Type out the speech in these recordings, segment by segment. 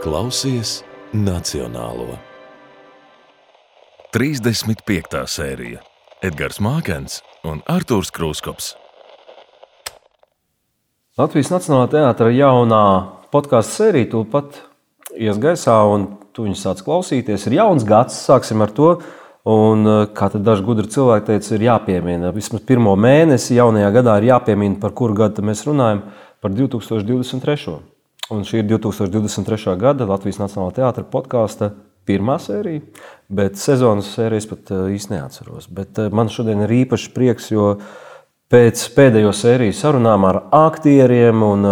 Klausies Nacionālo 35. sērija Edgars Mākens un Artūrs Krūskops. Latvijas Nacionālā teātra jaunā podkāstu sērija tūlīt ies gaisā, un tu viņu sāc klausīties. Ir jauns gads, sāksim ar to. Un, eh, kā daži gudri cilvēki teica, ir jāpiemina. Vismaz pirmo mēnesi jaunajā gadā ir jāpiemina, par kuru gadu mēs runājam, par 2023. Un šī ir 2023. gada Latvijas Nacionālā teātra podkāsta pirmā sērija, bet sezonas sērijas pat eh, īsti neatceros. Bet eh, man šodien ir īpašs prieks, jo pēc pēdējo sēriju sarunām ar aktieriem un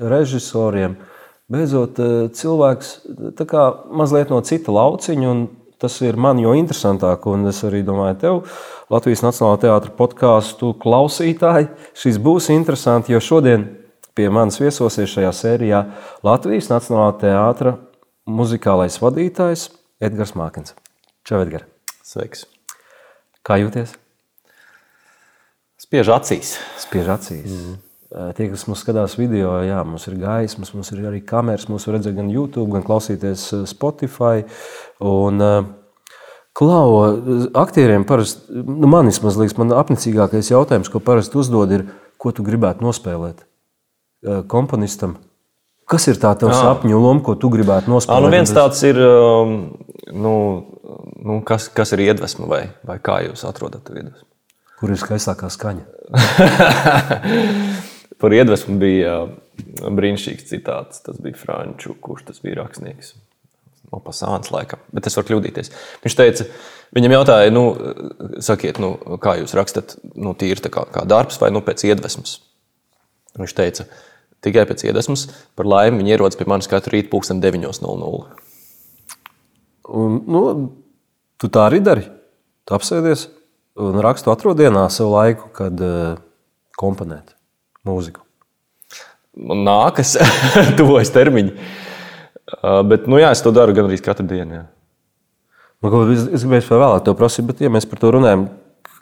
režisoriem beidzot cilvēks mazliet no cita lauciņa. Tas ir man jau interesantāk, un es arī domāju, tev, Latvijas Nacionālā teātra podkāstu klausītāji, šis būs interesanti, jo šodien Pie manis viesosies šajā sērijā Latvijas Nacionālā teātra muzikālais vadītājs Edgars Mākins. Čau, Edgars! Sveiks! Kā jūties? Spiež acīs. Spiež acīs. Mm. Tie, kas mums skatās video, jā, mums ir gaismas, mums ir arī kameras, mums var redzēt gan YouTube, gan klausīties Spotify. Un, Klau, aktieriem parasti, nu man vismaz liekas, man apnicīgākais jautājums, ko parasti uzdod, ir, ko tu gribētu nospēlēt? Eh, komponistam. Kas ir tā tavs sapņu loma, ko tu gribētu nospēlēt? Nu viens tāds ir, um, nu, nu, kas, kas ir iedvesma vai, vai kā jūs atrodat iedvesmu? Kur ir skaistākā skaņa? Par iedvesmu bija uh, brīnišķīgs citāts. Tas bija Franču, kurš tas bija rakstnieks. No pasāns laikam, bet es varu kļūdīties. Viņš teica, viņam jautāja, nu, sakiet, nu, kā jūs rakstat, nu, tīri kā, kā darbs vai nu, pēc iedvesmas. Viņš teica, tikai pēc iedvesmas. Par laimi viņi ierodas pie manis katru rītu, pulksten 9.00. Un, nu, tu tā arī dari. Tu apsēdies un rakstu atrodienā sev laiku, kad uh, komponēt mūziku. Man nākas, tuvojas termiņi. Uh, bet, nu, jā, es to daru gan arī katru dienu. Jā. Man, nu, es, es gribēju vēl te prasīt, bet, ja mēs par to runājam,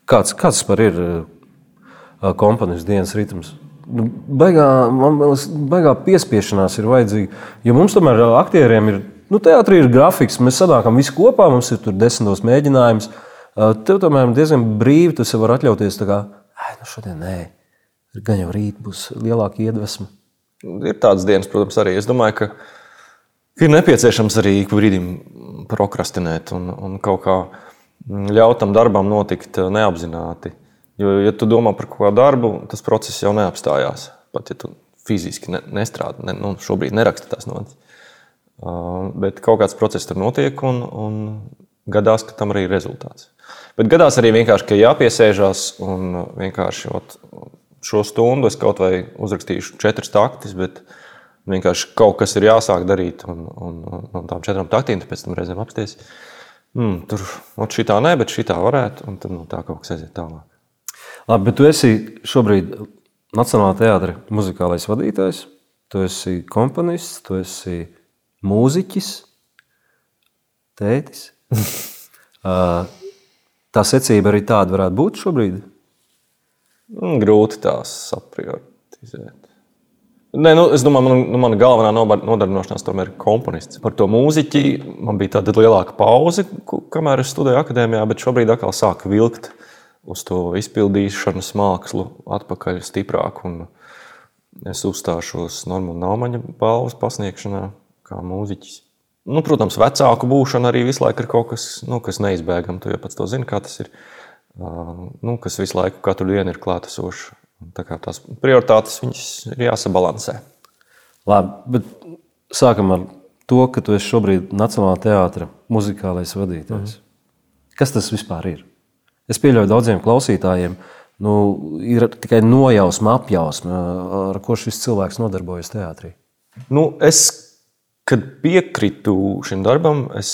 kāds, kāds par ir uh, komponists dienas ritms? Nu, baigā, man liekas, baigā piespiešanās ir vajadzīga. Jo mums tomēr aktieriem ir, nu, teātrī ir grafiks, mēs sanākam visi kopā, mums ir tur desmitos mēģinājums. Tev tomēr diezgan brīvi, tu vari atļauties kā, nu, šodien nē, gan jau rīt būs lielāka iedvesma. Ir tādas dienas, protams, arī. Es domāju, ka ir nepieciešams arī ik brīdim prokrastinēt un, un kaut kā ļaut tam darbam notikt neapzināti. Jo, ja tu domā par kaut kādu darbu, tas process jau neapstājās. Pat ja tu fiziski ne, nestrādā, ne, nu, šobrīd neraksta tās notis. Uh, bet kaut kāds process tur notiek, un, un gadās, ka tam arī ir rezultāts. Bet gadās arī vienkārši, ka jāpiesēžās un vienkārši ot, šo stundu es kaut vai uzrakstīšu četras taktis, bet vienkārši kaut kas ir jāsāk darīt, un, un, un, un tām četrām taktīm pēc tam reizēm apsties. Mm, tur šī tā nē, bet šī tā varētu, un tad nu, tā kaut kas aiziet tālāk. Labi, bet tu esi šobrīd Nacionālā teātris muzikālais vadītājs, tu esi komponists, tu esi mūziķis, tētis. tā secība arī tāda varētu būt šobrīd? Mm, grūti tās saprioritizēt. Nē, nu, es domāju, man, nu, mana galvenā nodarbināšanās tomēr ir komponists. Par to mūziķi man bija tāda lielāka pauze, kamēr es studēju akadēmijā, bet šobrīd atkal sāku vilkt uz to izpildīšanas mākslu atpakaļ stiprāk. Es uzstāšos Normāla Naumaņa balvas pasniegšanā kā mūziķis. Nu, protams, vecāku būšana arī visu laiku ir kaut kas, nu, kas neizbēgams. Tu jau pats to zini, kā tas ir. Nu, kas visu laiku, katru dienu ir kā tās prioritātes ir jāsabalansē. Labi, bet sākam ar to, ka tu esi šobrīd Nacionālā teātra muzikālais vadītājs. Mm. Kas tas vispār ir? Es pieļauju daudziem klausītājiem, nu, ir tikai nojausma, apjausma, ar ko šis cilvēks nodarbojas teātrī. Nu, es, kad piekritu šim darbam, es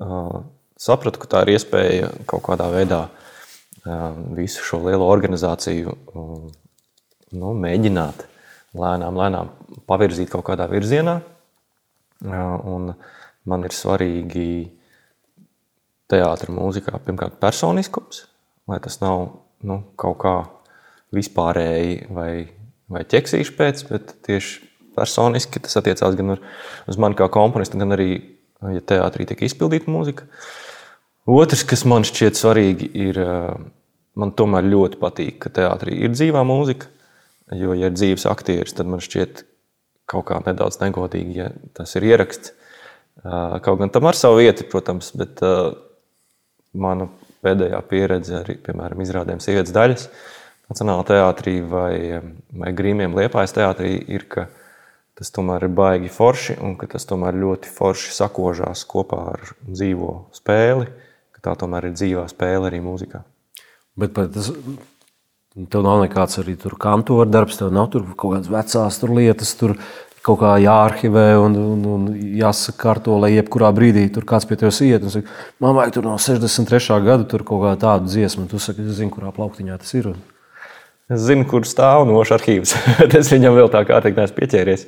uh, sapratu, ka tā ir iespēja kaut kādā veidā uh, visu šo lielo organizāciju uh, nu, mēģināt lēnām, lēnām pavirzīt kaut kādā virzienā. Uh, man ir svarīgi teātris mūzikā pirmkārt personiskums, lai tas nav nu, kaut kā vispārēji vai, vai ķeksīšu pēc, bet tieši personiski tas attiecās gan uz mani kā komponistu, gan arī, ja teātrī tiek izpildīta mūzika. Otrs, kas man šķiet svarīgi, ir, man tomēr ļoti patīk, ka teātrī ir dzīvā mūzika, jo, ja ir dzīves aktieris, tad man šķiet kaut kā nedaudz negodīgi, ja tas ir ieraksts. Kaut gan tam ar savu vietu, protams, bet mana pēdējā pieredze arī, piemēram, izrādēm sievietes daļas Nacionālajā teātrī vai, vai Grīmiem Liepājas teātrī ir, ka tas tomēr ir baigi forši un ka tas tomēr ļoti forši sakožās kopā ar dzīvo spēli, tā tomēr ir dzīvā spēle arī mūzikā. Bet tas, tev nav nekāds arī tur kantora darbs, tev nav tur kaut kādas vecās tur lietas, tur kaut kā jāarhivē un, un, un jāsakārto, lai jebkurā brīdī tur kāds pie tevis iet saka, man vajag tur no 63. gada tur kaut kā tādu dziesmu, un tu saki, es zinu, kurā plauktiņā tas ir. Un... Es zinu, kur stāv nošs arhīvs. es viņam vēl tā kā teikt, neesmu pieķēries.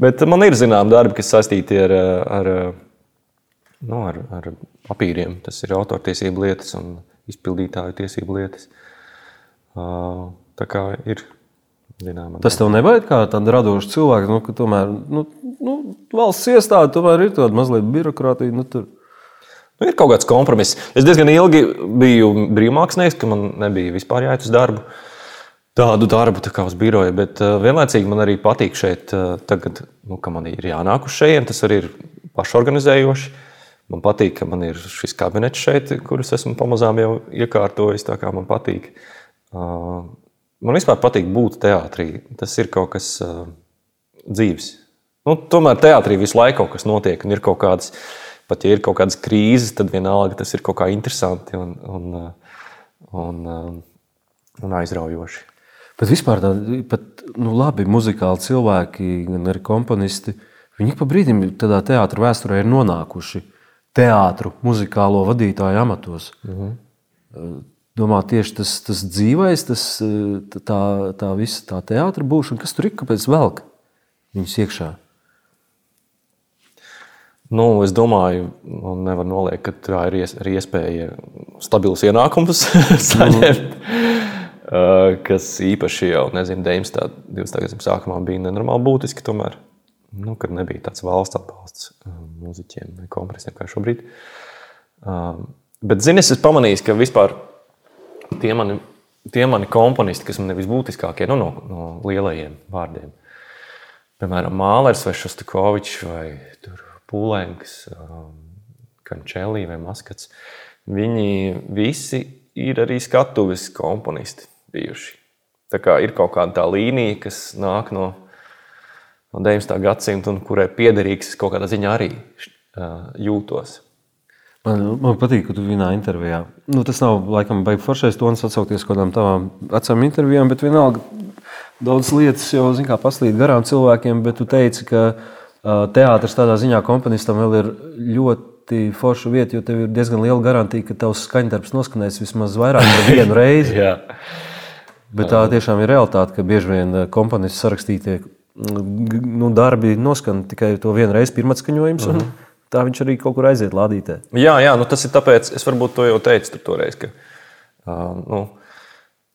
Bet man ir zinām darbi, kas saistīti ar, ar, nu, ar, ar papīriem. Tas ir autortiesību lietas un izpildītāju tiesību lietas. Tā kā ir Zināmā, Tas tev nebaid kā tāda radoša cilvēka, nu, ka tomēr nu, nu, valsts iestāde tomēr ir tāda mazliet birokrātija. Nu, tur. nu, ir kaut kāds kompromiss. Es diezgan ilgi biju brīvmākslinieks, ka man nebija vispār jāiet uz darbu. Tādu darbu tā kā uz biroja, bet uh, vienlaicīgi man arī patīk šeit, uh, tagad, nu, ka man ir jānāk uz šejienes. Tas arī ir pašorganizējoši. Man patīk, ka man ir šis kabinets šeit, kurus esmu pamazām jau iekārtojis. Tā kā man patīk. Uh, Man vispār patīk būt teātrī. Tas ir kaut kas uh, dzīves. Nu, tomēr teātrī visu laiku kaut kas notiek, un ir kaut kādas, pat ja ir kaut kādas krīzes, tad vienalga tas ir kaut kā interesanti un, un, un, un aizraujoši. Bet vispār tādi nu, labi muzikāli cilvēki, gan arī komponisti, viņi pa brīdim tādā teātrī vēsturē ir nonākuši teātru, muzikālo vadītāju amatos. Uh mhm. -huh domā, tieši tas, tas dzīvais, tas, tā, tā visa tā teātris būšana, kas tur ir, kāpēc velk viņus iekšā? Nu, es domāju, un nevar noliekt, ka tā ir ies, arī iespēja stabilus ienākumus saņemt. Mm. kas īpaši jau, nezinu, 19. un 20. gadsimta sākumā bija nenormāli būtiski. Tomēr, nu, kad nebija tāds valsts atbalsts mūziķiem vai kompresiem kā šobrīd. Bet, zini, es esmu pamanījis, ka vispār tie mani, tie mani komponisti, kas man ir visbūtiskākie nu, no, no lielajiem vārdiem. Piemēram, Mālers vai Šostakovičs vai Pūlēns, um, Kančēlī vai Maskats. Viņi visi ir arī skatuves komponisti bijuši. Tā kā ir kaut kāda tā līnija, kas nāk no, no 19. gadsimta un kurai piederīgs kaut kādā ziņā arī jūtos. Man, man patīk, ka tu vienā intervijā. Nu, tas nav laikam beigas foršais tonis atsaukties kādām tavām vecām intervijām, bet vienalga daudz lietas jau kā, paslīd garām cilvēkiem. Bet tu teici, ka uh, teātris tādā ziņā komponistam vēl ir ļoti forša vieta, jo tev ir diezgan liela garantija, ka tavs skaņdarbs noskanēs vismaz vairāk nekā vienu reizi. Bet tā tiešām ir realitāte, ka bieži vien komponists sarakstītie nu, darbi noskan tikai to vienu reizi, pirmā skaņojums. -huh. un, tā viņš arī kaut kur aiziet lādītē. Jā, jā nu tas ir tāpēc, es varbūt to jau teicu toreiz, ka, uh, nu,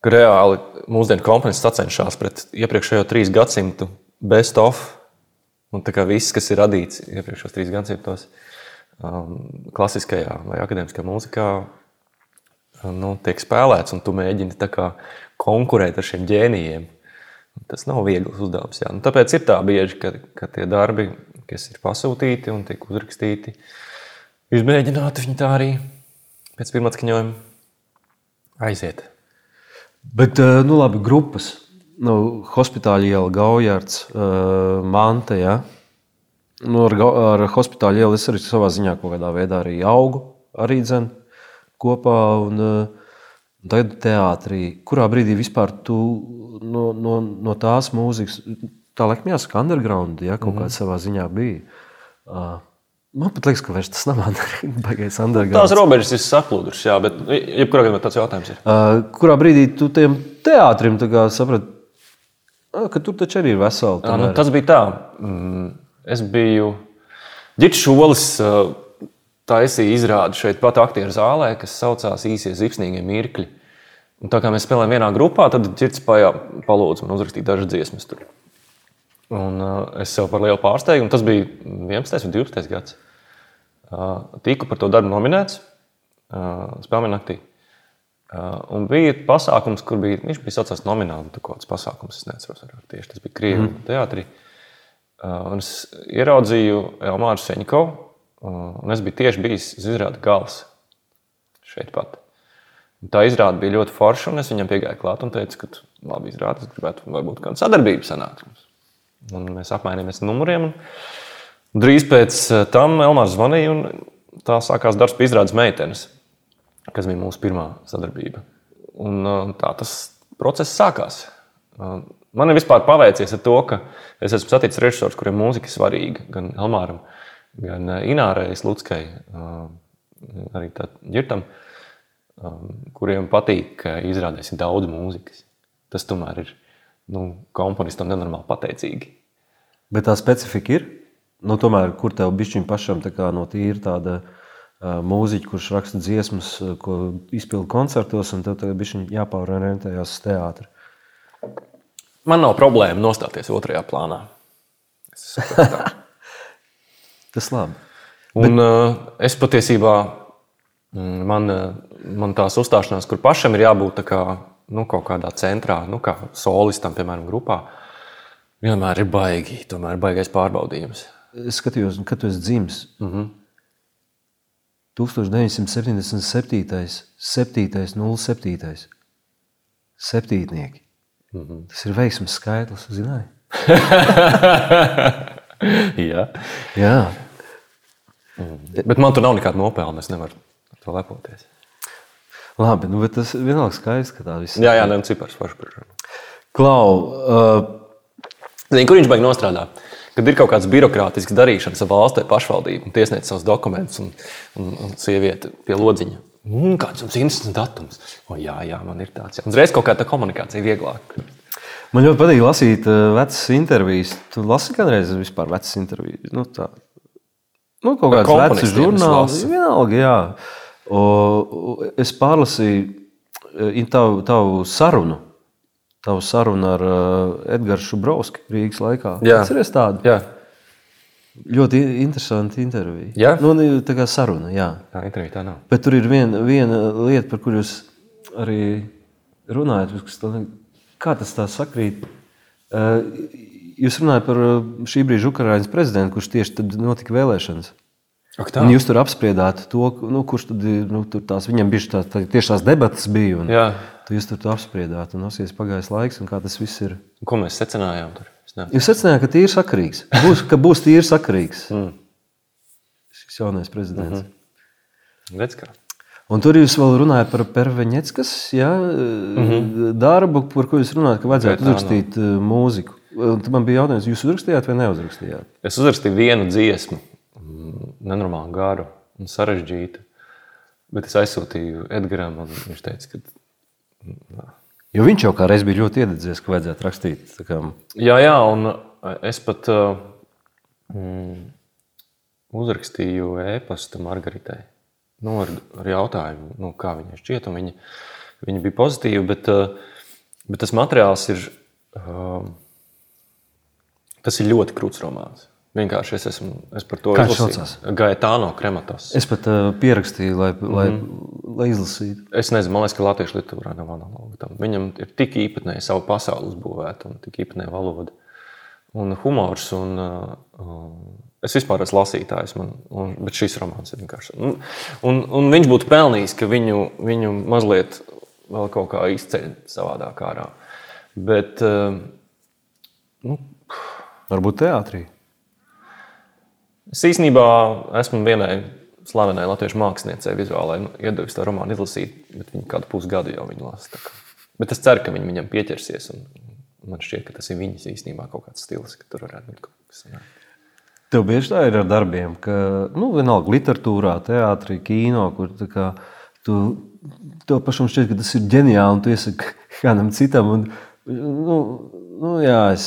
ka reāli mūsdienu komponents sacenšas pret iepriekšējo trīs gadsimtu best of. Un tā kā viss, kas ir radīts iepriekšējos trīs gadsimtos, um, klasiskajā vai akadēmiskajā mūzikā, nu, tiek spēlēts, un tu mēģini kā, konkurēt ar šiem ģēnijiem. Tas nav viegls uzdevums. Nu, tāpēc ir tā bieži, ka, ka tie darbi kas ir pasūtīti un tiek uzrakstīti. Izmēģināt viņi tā arī pēc pirmā skaņojuma aiziet. Bet, eh, nu labi, grupas. Nu, hospitāļa iela, Gaujārds, uh, Mante. Ja? Nu, ar, ar hospitāļa ielu es arī savā ziņā kaut kādā veidā arī augu, arī dzēnu kopā. Un, uh, Tagad teātrī, kurā brīdī vispār tu no, no, no tās mūzikas, tā laikam jāsaka, underground, ja kaut mm. kādā savā ziņā bija. Uh, Man liekas, ka tas nav baigais underground. Tās robežas ir saplūdušas, jā, bet jebkurā gadījumā tāds jautājums ir. Uh, kurā brīdī tu tiem teātrim saprati, ka tur taču arī ir veseli? Jā, nu, tas bija tā. Mm, es biju Girts Šolis. Uh, taisīja izrādi šeit pat aktieru zālē, kas saucās īsie zipsnīgie mirkļi. Un tā kā mēs spēlējām vienā grupā, tad ķirts palūdza man uzrakstīt dažas dziesmas. Tur. Un, uh, es sev par lielu pārsteigumu, tas bija 11. un 12. gads. Uh, tiku par to darbu nominēts uh, Spēļu naktī. Uh, un bija pasākums, kur bija, viņš bija saucās nomināli, kaut kāds pasākums, es neatceros, tieši tas bija Krievijas mm. teātrī. Uh, un es ieraudzīju Elmāru Seņkovu, un es biju tieši bijis uz izrādi gals šeit pat. Un tā izrāde bija ļoti forša, un es viņam piegāju klāt un teicu, ka labi izrāda, es gribētu varbūt kādu sadarbību sanākt. Un mēs apmainījāmies numuriem. Drīz pēc tam Elmārs zvanīja, un tā sākās darbs pie izrādes meitenes kas bija mūsu pirmā sadarbība. Un, uh, tā tas process sākās. Uh, man ir vispār paveicies ar to, ka es esmu saticis režisorus, kuriem mūzika ir svarīga. Gan Elmāram, gan uh, Inārai Slutskai, arī Girtam, um, kuriem patīk, ka izrādēs ir daudz mūzikas. Tas tomēr ir nu, komponistam nenormāli pateicīgi. Bet tā specifika ir. Nu, tomēr, kur tev bišķiņ pašam tā kā no tīra tāda mūziķi, kurš raksta dziesmas, ko izpilda koncertos, un tev tagad bija jāpārorientējas uz teātri. Man nav problēma nostāties otrajā plānā. Tas labi. Un, Bet... Es patiesībā, mm, man, man tās uzstāšanās, kur pašam ir jābūt kā, nu, kaut kādā centrā, nu, kā solistam, piemēram, grupā, vienmēr ir baigi, tomēr ir baigais pārbaudījums. Es skatījos, kad tu esi dzimis. Mm -hmm. 1977. 7.07. Septītnieki. Mm -hmm. Tas ir veiksmes skaitlis, zināji? Jā. Jā. Mm. Bet man tur nav nekāda nopelna. Es nevaru ar to lepoties. Labi, nu, bet tas vienalga skaisti, ka tā viss ir. Jā, jā, nē, cipars pašu. Klau, uh, Zini, kur viņš beig nostrādāt? kad ir kaut kāds birokrātisks darīšanas ar valsts vai pašvaldību, un tiesniedz savus dokumentus, un, un, un sieviete pie lodziņa. Mm, kāds jums ir interesants datums? O, jā, jā, man ir tāds. Jā. Uzreiz kaut kā tā komunikācija vieglāk. Man ļoti patīk lasīt uh, vecas intervijas. Tu lasi kādreiz vispār vecas intervijas. Nu, tā. Nu, kaut kāds vecs žurnāls. Vienalga, jā. O, es pārlasīju uh, tavu, tavu sarunu tavu sarunu ar uh, Edgars Šubrovski Rīgas laikā. Jā, tas ir tāda. Jā. Ļoti interesanti intervija. Jā, nu, tā kā saruna. Jā, jā intervija tā nav. Bet tur ir viena, viena lieta, par kuru jūs arī runājat. Kā tas tā sakrīt? Uh, jūs runājat par uh, šī brīža Ukraiņas prezidentu, kurš tieši tad notika vēlēšanas. Ak, un jūs tur apspriedāt to, nu, kurš tad nu, tur tās, viņam bija tā, tā, tieši tās debatas bija. Un, Jā. Tu jūs tur apspriedāt, un nosies pagājis laiks, un kā tas viss ir. Ko mēs secinājām? Tur? Jūs secinājāt, ka tīri sakarīgs. Būs, ka būs tīri sakarīgs. Mm. Šis jaunais prezidents. Mm -hmm. Redz, kā. Un tur jūs vēl runājat par Perveņetskas ja, mm -hmm. darbu, par ko jūs runājat, ka vajadzētu uzrakstīt no. Uh, mūziku. Un man bija jautājums, jūs uzrakstījāt vai neuzrakstījāt? Es uzrakstīju vienu dziesmu, nenormāli garu un sarežģītu. Bet es aizsūtīju Edgars, un viņš teica, ka Jo viņš jau kādreiz bija ļoti iededzies, ka vajadzētu rakstīt. Jā, jā, un es pat uh, mm, uzrakstīju e-pastu Margaritai nu, ar, ar jautājumu, nu, kā viņai šķiet. Viņa, viņa bija pozitīva, bet, uh, bet tas materiāls ir, uh, tas ir ļoti krūts romāns. Vienkārši es esmu es par to izlasījis. Gaetāno krematos. Es pat uh, pierakstīju, lai, mm. lai, lai izlasītu. Es nezinu, man liekas, ka latviešu literatūrā nav analoga tam. Viņam ir tik īpatnēji savu pasauli uzbūvēta un tik īpatnēji valoda. Un humors. Un, uh, es vispār esmu lasītājs, man, un, bet šis romāns ir vienkārši. Un, un, un viņš būtu pelnījis, ka viņu, viņu mazliet vēl kaut kā izceļ savādā kārā. Bet, uh, nu, Varbūt teātrī. Es īstenībā esmu vienai slavenai latviešu māksliniecei, vizuālai, nu, iedevis to romānu izlasīt, bet viņa kādu pusgadu jau viņu lasa. Bet es ceru, ka viņi viņam pieķersies. Man šķiet, ka tas ir viņas īstenībā kaut kāds stils, ka tur varētu būt kaut kas tāds. Tev bieži tā ir ar darbiem, ka, nu, vienalga, literatūrā, teātrī, kino, kur kā, tu, tev pašam šķiet, ka tas ir ģeniāli, un tu iesaki kādam citam. Un, nu, nu, jā, es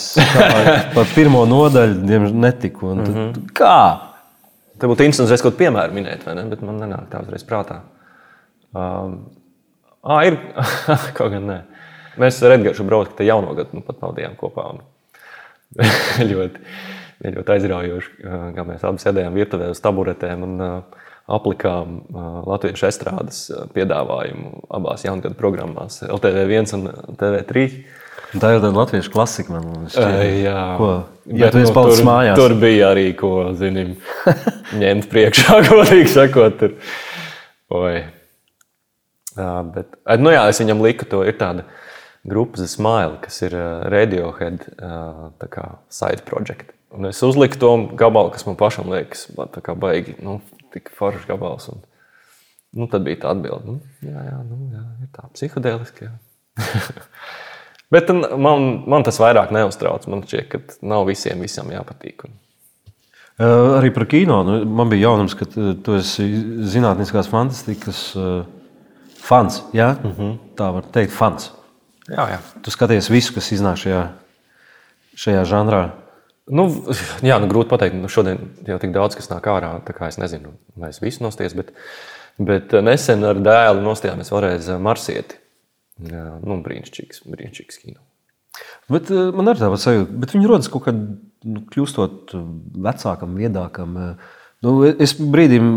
par pirmo nodaļu diemžēl netiku. Mm -hmm. Kā? Te būtu interesanti, kaut kādu piemēru minēt, vai ne? Bet man nenāk tā uzreiz prātā. Um, ah, ir kaut gan nē. Mēs ar Edgars braucam, ka jauno gadu nu, pat pavadījām kopā. Ļoti, ļoti aizraujoši, kā mēs abi sēdējām virtuvē uz taburetēm un uh, aplikām latviešu estrādes piedāvājumu abās jaungada programmās, LTV1 un TV3. Tā ir tāda latviešu klasika. Man šķiet, uh, jā, ko? Jā, tu esi palicis mājās. Tur bija arī ko, zinām, ņemt priekšā, godīgi sakot. Tur. Oi. Uh, bet, nu jā, es viņam liku to. Ir tāda grupa Smile, kas ir Radiohead side project. Un es uzliku to gabalu, kas man pašam liekas, tā kā baigi, nu, tik foršs gabals. Un, nu, tad bija tā atbilde, nu, jā, jā, nu, jā, ir tā psiholoģiski. Bet man, man tas vairāk neuztrauc. Man šķiet, ka nav visiem visam jāpatīk. Arī par kino. Nu, man bija jaunums, ka tu esi zinātniskās fantastikas fans. Ja? Mm -hmm. Tā var teikt, fans. Jā, jā. Tu skaties visu, kas iznāk šajā, šajā žanrā. Nu, jā, nu, grūti pateikt. Nu, šodien jau tik daudz kas nāk ārā. Es nezinu, vai es visu nosties, bet, bet nesen ar dēlu nostājāmies vēlreiz Marsieti. Jā, nu, brīnišķīgs, brīnišķīgs kino. Bet, uh, man arī tāda sajūta, bet viņi rodas kaut kad nu, kļūstot vecākam, viedākam. Nu, es brīdim,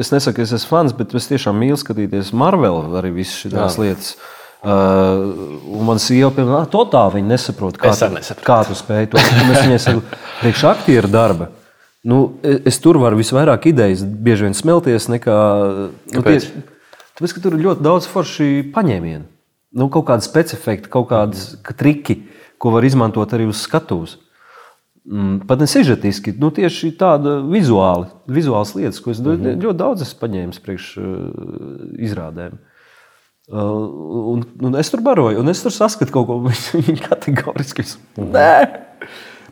es nesaku, es esmu fans, bet es tiešām mīlu skatīties Marvel arī visas šīs lietas. Uh, un man sieva, piemēram, to tā viņa nesaprot. Kā, tu, kā tu spēj to? Es viņai saku, priekš aktieru darba. Nu, es, es tur varu visvairāk idejas, bieži vien smelties nekā. Nu, Kāpēc? Tie, tāpēc, ka tur ir ļoti daudz forši paņēmienu nu, kaut kāda specifika, kaut kādas triki, ko var izmantot arī uz skatuves. Mm, pat ne sižetiski, nu, tieši tāda vizuāli, vizuāls lietas, ko es mm -hmm. ļoti daudz esmu paņēmis priekš uh, izrādēm. Uh, un, un es tur baroju, un es tur saskatu kaut ko kategoriski. Mm -hmm. Nē,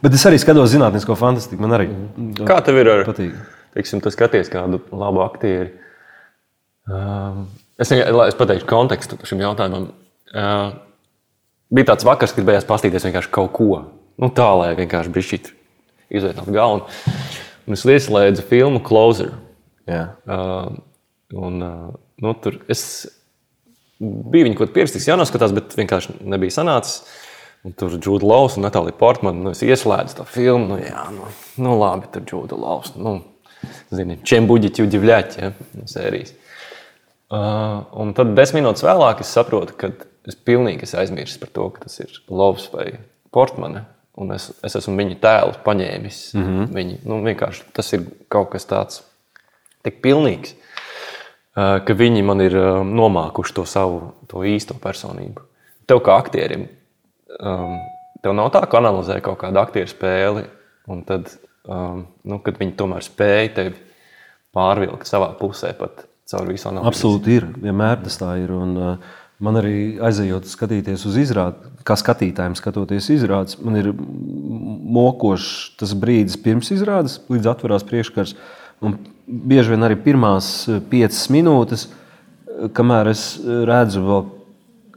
bet es arī skatos zinātnisko fantastiku. Man arī mm -hmm. Kā tev ir ar patīk? Teiksim, tu skaties kādu labu aktieru. Um, es, es pateikšu kontekstu šim jautājumam. Uh, bija tāds vakars, kad gribējās paskatīties vienkārši kaut ko. Nu, tā, lai vienkārši brīšķīt iziet no galda. Un es ieslēdzu filmu Closer. Jā. Uh, un, uh, nu, tur es biju viņu kaut kādā pierakstījis, jānoskatās, bet vienkārši nebija sanācis. Un tur bija Džuda Lausa un Natālija Portmana. Nu, es ieslēdzu to filmu. Nu, jā, nu, nu labi, tur Džuda Lausa. Nu, zini, čem buģiķi udivļaķi ja, no sērijas. Uh, un tad desmit minūtes vēlāk es saprotu, ka Es pilnīgi esmu aizmirsis par to, ka tas ir Lovs vai Portmane. Un es, es esmu viņa tēlu paņēmis. Mm -hmm. Viņi, nu, tas ir kaut kas tāds tik pilnīgs, ka viņi man ir nomākuši to savu to īsto personību. Tev kā aktierim, tev nav tā, ka analizē kaut kādu aktieru spēli, un tad, nu, kad viņi tomēr spēja tevi pārvilkt savā pusē pat caur visu analīzi. Absolūti ir. Vienmēr tas tā ir. Un, uh, Man arī aizejot skatīties uz izrādi, kā skatītājiem skatoties izrādes, man ir mokošs tas brīdis pirms izrādes, līdz atverās priekškars. Un bieži vien arī pirmās eh, piecas minūtes, eh, kamēr es redzu vēl,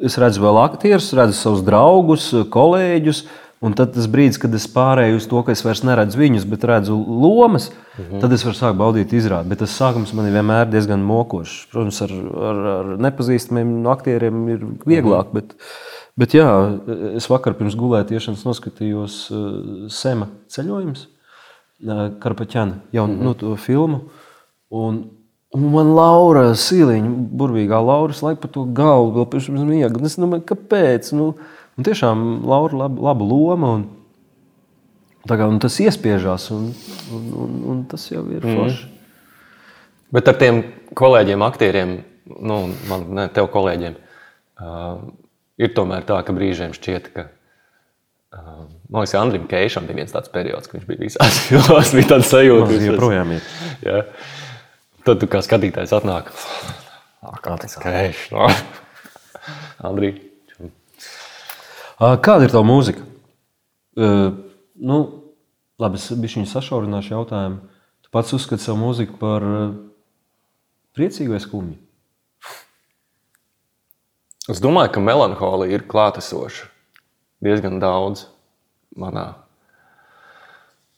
es redzu vēl aktierus, redzu savus draugus, kolēģus, Un tad tas brīdis, kad es pārēju uz to, ka es vairs neredzu viņus, bet redzu lomas, mm -hmm. tad es varu sākt baudīt izrādi. Bet tas sākums man ir vienmēr diezgan mokošs. Protams, ar, ar, ar nepazīstamiem aktieriem ir vieglāk. Mm -hmm. bet, bet jā, es vakar pirms gulētiešanas noskatījos uh, Sema ceļojumus, uh, Karpaķēna jaunu mm -hmm. to filmu. Un, Un man Laura Sīliņa, burvīgā Laura, laika par to galvu vēl pirms miega. Es domāju, kāpēc? Nu, Un tiešām Laura laba, laba loma. Un, kā, un tas iespiežās, un, un, un, un tas jau ir mm. forši. Bet ar tiem kolēģiem, aktieriem, nu, man ne tev kolēģiem, uh, ir tomēr tā, ka brīžiem šķiet, ka. Uh, man liekas, Andrim Keišam bija viens tāds periods, kad viņš bija visās filmās, bija tāds sajūta. Tas joprojām ir. Jā. Tad tu kā skatītājs atnāk. Kā tas Keišs? Andrija. Kāda ir tava mūzika? Uh, nu, labi, es biju sašaurināšu jautājumu. Tu pats uzskati savu mūziku par uh, priecīgu vai skumju? Es domāju, ka melanholija ir klātesoša diezgan daudz manā,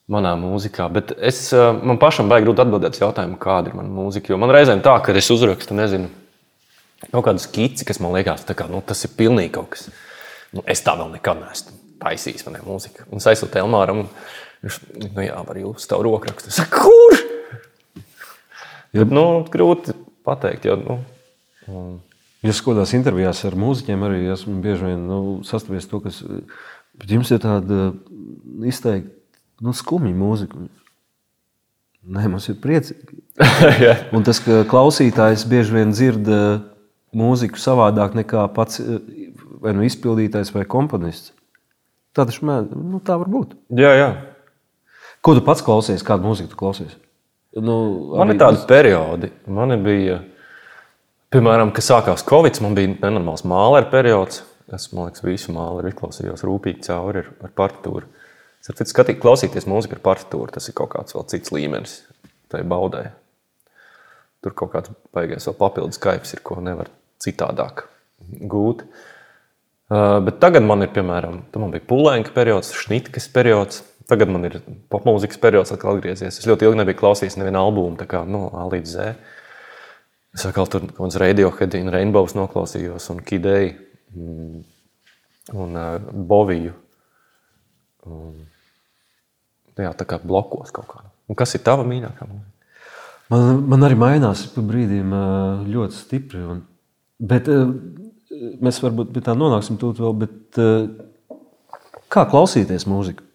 manā mūzikā. Bet es, man pašam baigi grūti atbildēt uz jautājumu, kāda ir mana mūzika. Jo man reizēm tā, ka es uzrakstu, nezinu, kaut kādu skici, kas man liekas, kā, nu, tas ir pilnīgi kaut kas. Nu, es tā vēl nekad neesmu taisījis, man ir mūzika. Un es aizsūtu Elmāram, un viņš nu, jā, var jūs tavu rokrakstu. Es saku, kur? Ja. Bet, nu, grūti pateikt, jo, nu, un... Es kādās intervijās ar mūziķiem arī esmu bieži vien nu, sastapies to, kas jums ir tāda izteikti nu, skumja mūzika. Nē, mums ir priecīgi. un tas, ka klausītājs bieži vien dzird mūziku savādāk nekā pats vai nu izpildītājs vai komponists. Tā taču nu, tā var būt. Jā, jā. Ko tu pats klausies? Kādu mūziku tu klausies? Nu, man ir tādi periodi. Man bija, piemēram, kad sākās Covid, man bija nenormāls māleru periods. Es liekas, visu māleru izklausījos rūpīgi cauri ar, ar partitūru. Es saprotu, skatīt, klausīties mūziku ar partitūru. Tas ir kaut kāds vēl cits līmenis tai baudē. Tur kaut kāds baigais vēl papildus skaips ir, ko nevar citādāk gūt. Uh, bet tagad man ir, piemēram, man bija pulēnka periods, šnitkas periods. Tagad man ir popmūzikas periods, atkal atgriezies. Es ļoti ilgi nebiju klausījis nevienu albumu, tā kā no A līdz Z. Es atkal tur kaut kādas Radiohead, Rainbows noklausījos, un Kidei, mm, un uh, Boviju. Un, jā, tā kā blokos kaut kā. Un kas ir tava mīļākā? Man, man arī mainās pa brīdiem ļoti stipri. Un, bet mēs varbūt pie tā nonāksim tūlīt vēl, bet uh, kā klausīties mūziku?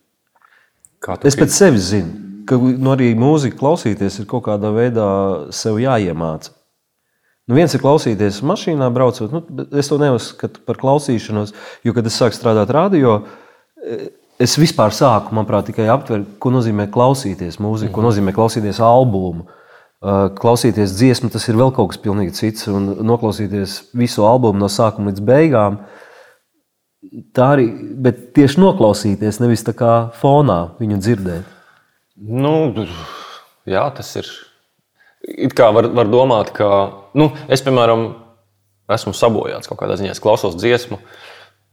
Kā es pēc sevis zinu, ka nu, arī mūzika klausīties ir kaut kādā veidā sev jāiemāca. Nu, viens ir klausīties mašīnā, braucot. Nu, es to neuzskatu par klausīšanos, jo, kad es sāku strādāt radio, eh, es vispār sāku, manuprāt, tikai aptvert, ko nozīmē klausīties mūziku, ko mhm. nozīmē klausīties albumu. Klausīties dziesmu, tas ir vēl kaut kas pilnīgi cits. Un noklausīties visu albumu no sākuma līdz beigām, tā arī, bet tieši noklausīties, nevis tā kā fonā viņu dzirdēt. Nu, jā, tas ir. It kā var, var domāt, ka nu, es, piemēram, esmu sabojāts kaut kādā ziņā. Es klausos dziesmu,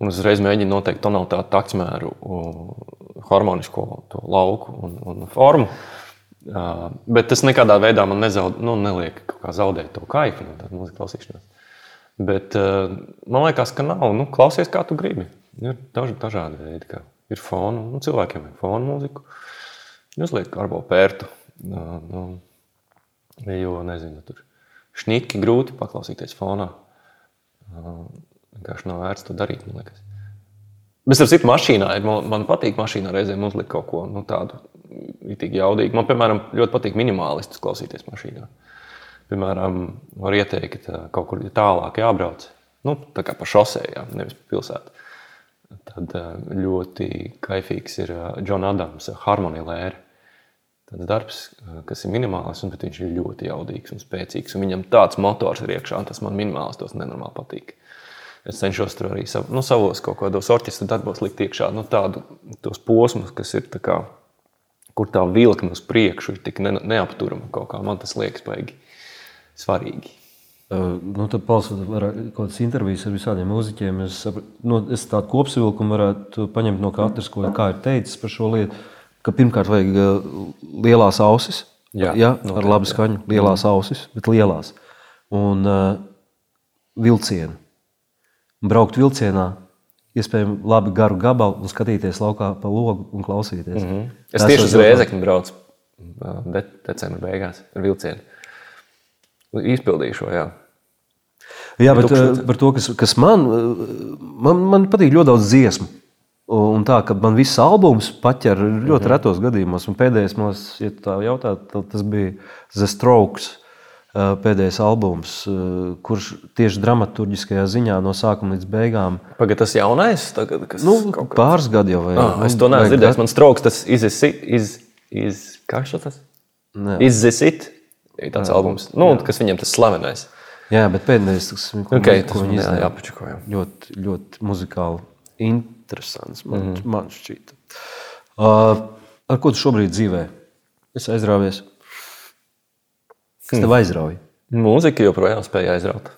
un uzreiz mēģinu noteikt tonalitāti, taktsmēru, harmonisko lauku un, un formu. Uh, Uh, bet tas nekādā veidā man nezaud, nu, neliek zaudēt to kaifu no tādas mūzikas klausīšanās. Bet uh, man liekas, ka nav. Nu, klausies, kā tu gribi. Ir daži dažādi veidi. Kā. Ir fona, nu, cilvēkiem ir fona mūzika. Uzliek varbūt pērtu. Uh, nu, jo, nezinu, tur šnitki grūti paklausīties fonā. Vienkārši nav vērts to darīt, man liekas. Bet, starp citu, mašīnā ir. Man, man patīk mašīnā reizēm uzlikt kaut ko nu, tādu itīgi jaudīgi. Man, piemēram, ļoti patīk minimālistus klausīties mašīnā. Piemēram, var ieteikt kaut kur tālāk jābrauc. Nu, tā kā pa šosejām, nevis pa pilsētu. Tad ļoti kaifīgs ir Džona Adams, Harmonija Lēra. Tāds darbs, kas ir minimāls, bet viņš ir ļoti jaudīgs un spēcīgs. Un viņam tāds motors ir iekšā, un tas man minimāls tos nenormāli patīk. Es cenšos tur arī sav, nu, savos kaut kādos orķestra darbos likt iekšā nu, tādu posmus, kas ir kā, kur tā vilkme uz priekšu ir tik ne, neapturama kaut kā. Man tas liekas baigi svarīgi. Uh, nu, tad palsot kaut kādas intervijas ar visādiem mūziķiem. Es, nu, es tādu kopsavilkumu varētu paņemt no katras, ko kā ir teicis par šo lietu. Ka pirmkārt vajag lielās ausis, jā, jā, noteikti, ar labu skaņu, lielās jā. ausis, bet lielās. Un uh, vilcienu. Braukt vilcienā iespējams labi garu gabalu un skatīties laukā pa logu un klausīties. Mm -hmm. Es Tas tieši uz Rēzekni braucu de decembra beigās ar vilcienu. Izpildīju šo, jā. Jā, bet Tukšot. par to, kas, kas man, man, man patīk ļoti daudz dziesmu. Un tā, ka man viss albums paķer ļoti mm -hmm. retos gadījumos. Un pēdējais, man, ja tā jautā, tas bija The Strokes pēdējais albums, kurš tieši dramaturgiskajā ziņā no sākuma līdz beigām. Pagaidā tas jaunais, tagad, kas nu, pāris gadi jau ir. Ah, es to neesmu dzirdējis. Man strauks tas izsit, iz, iz, kā tas? Izsit, tāds jā, albums, nu, jā. kas viņam tas slavenais. Jā, bet pēdējais, tas, ko, okay, ko tas viņi jāpačako, jā. ļoti, ļoti muzikāli interesants, man, mm. man šķita. Uh, ar ko tu šobrīd dzīvē? Es aizrāvies. Kas tev aizrauja? Mūzika joprojām spēja aizraut.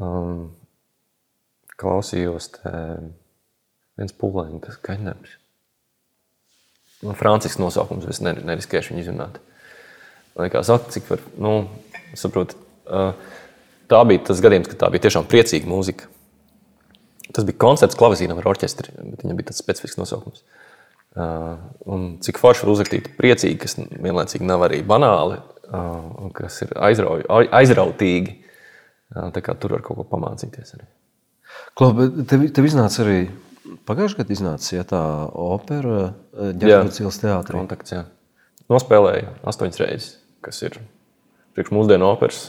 Um, klausījos viens pūlēns, kas. Nu, Francisks nosaukums, es neriskēšu viņu izrunāt. Liekas, ak, cik var, nu, saprot, uh, tā bija tas gadījums, kad tā bija tiešām priecīga mūzika. Tas bija koncerts klavizīnam ar orķestri, bet viņam bija tāds specifisks nosaukums. Uh, un cik forši var uzrakstīt priecīgi, kas vienlaicīgi nav arī banāli, uh, kas ir aizrauj, aizrautīgi. Uh, tur var kaut ko pamācīties arī. Klau, tev, tev iznāca arī pagājušajā gadā iznāca ja, tā opera Ģerbētas ielas teātrī. Kontakts, jā. Nospēlēja astoņas reizes, kas ir priekš mūsdienu operas.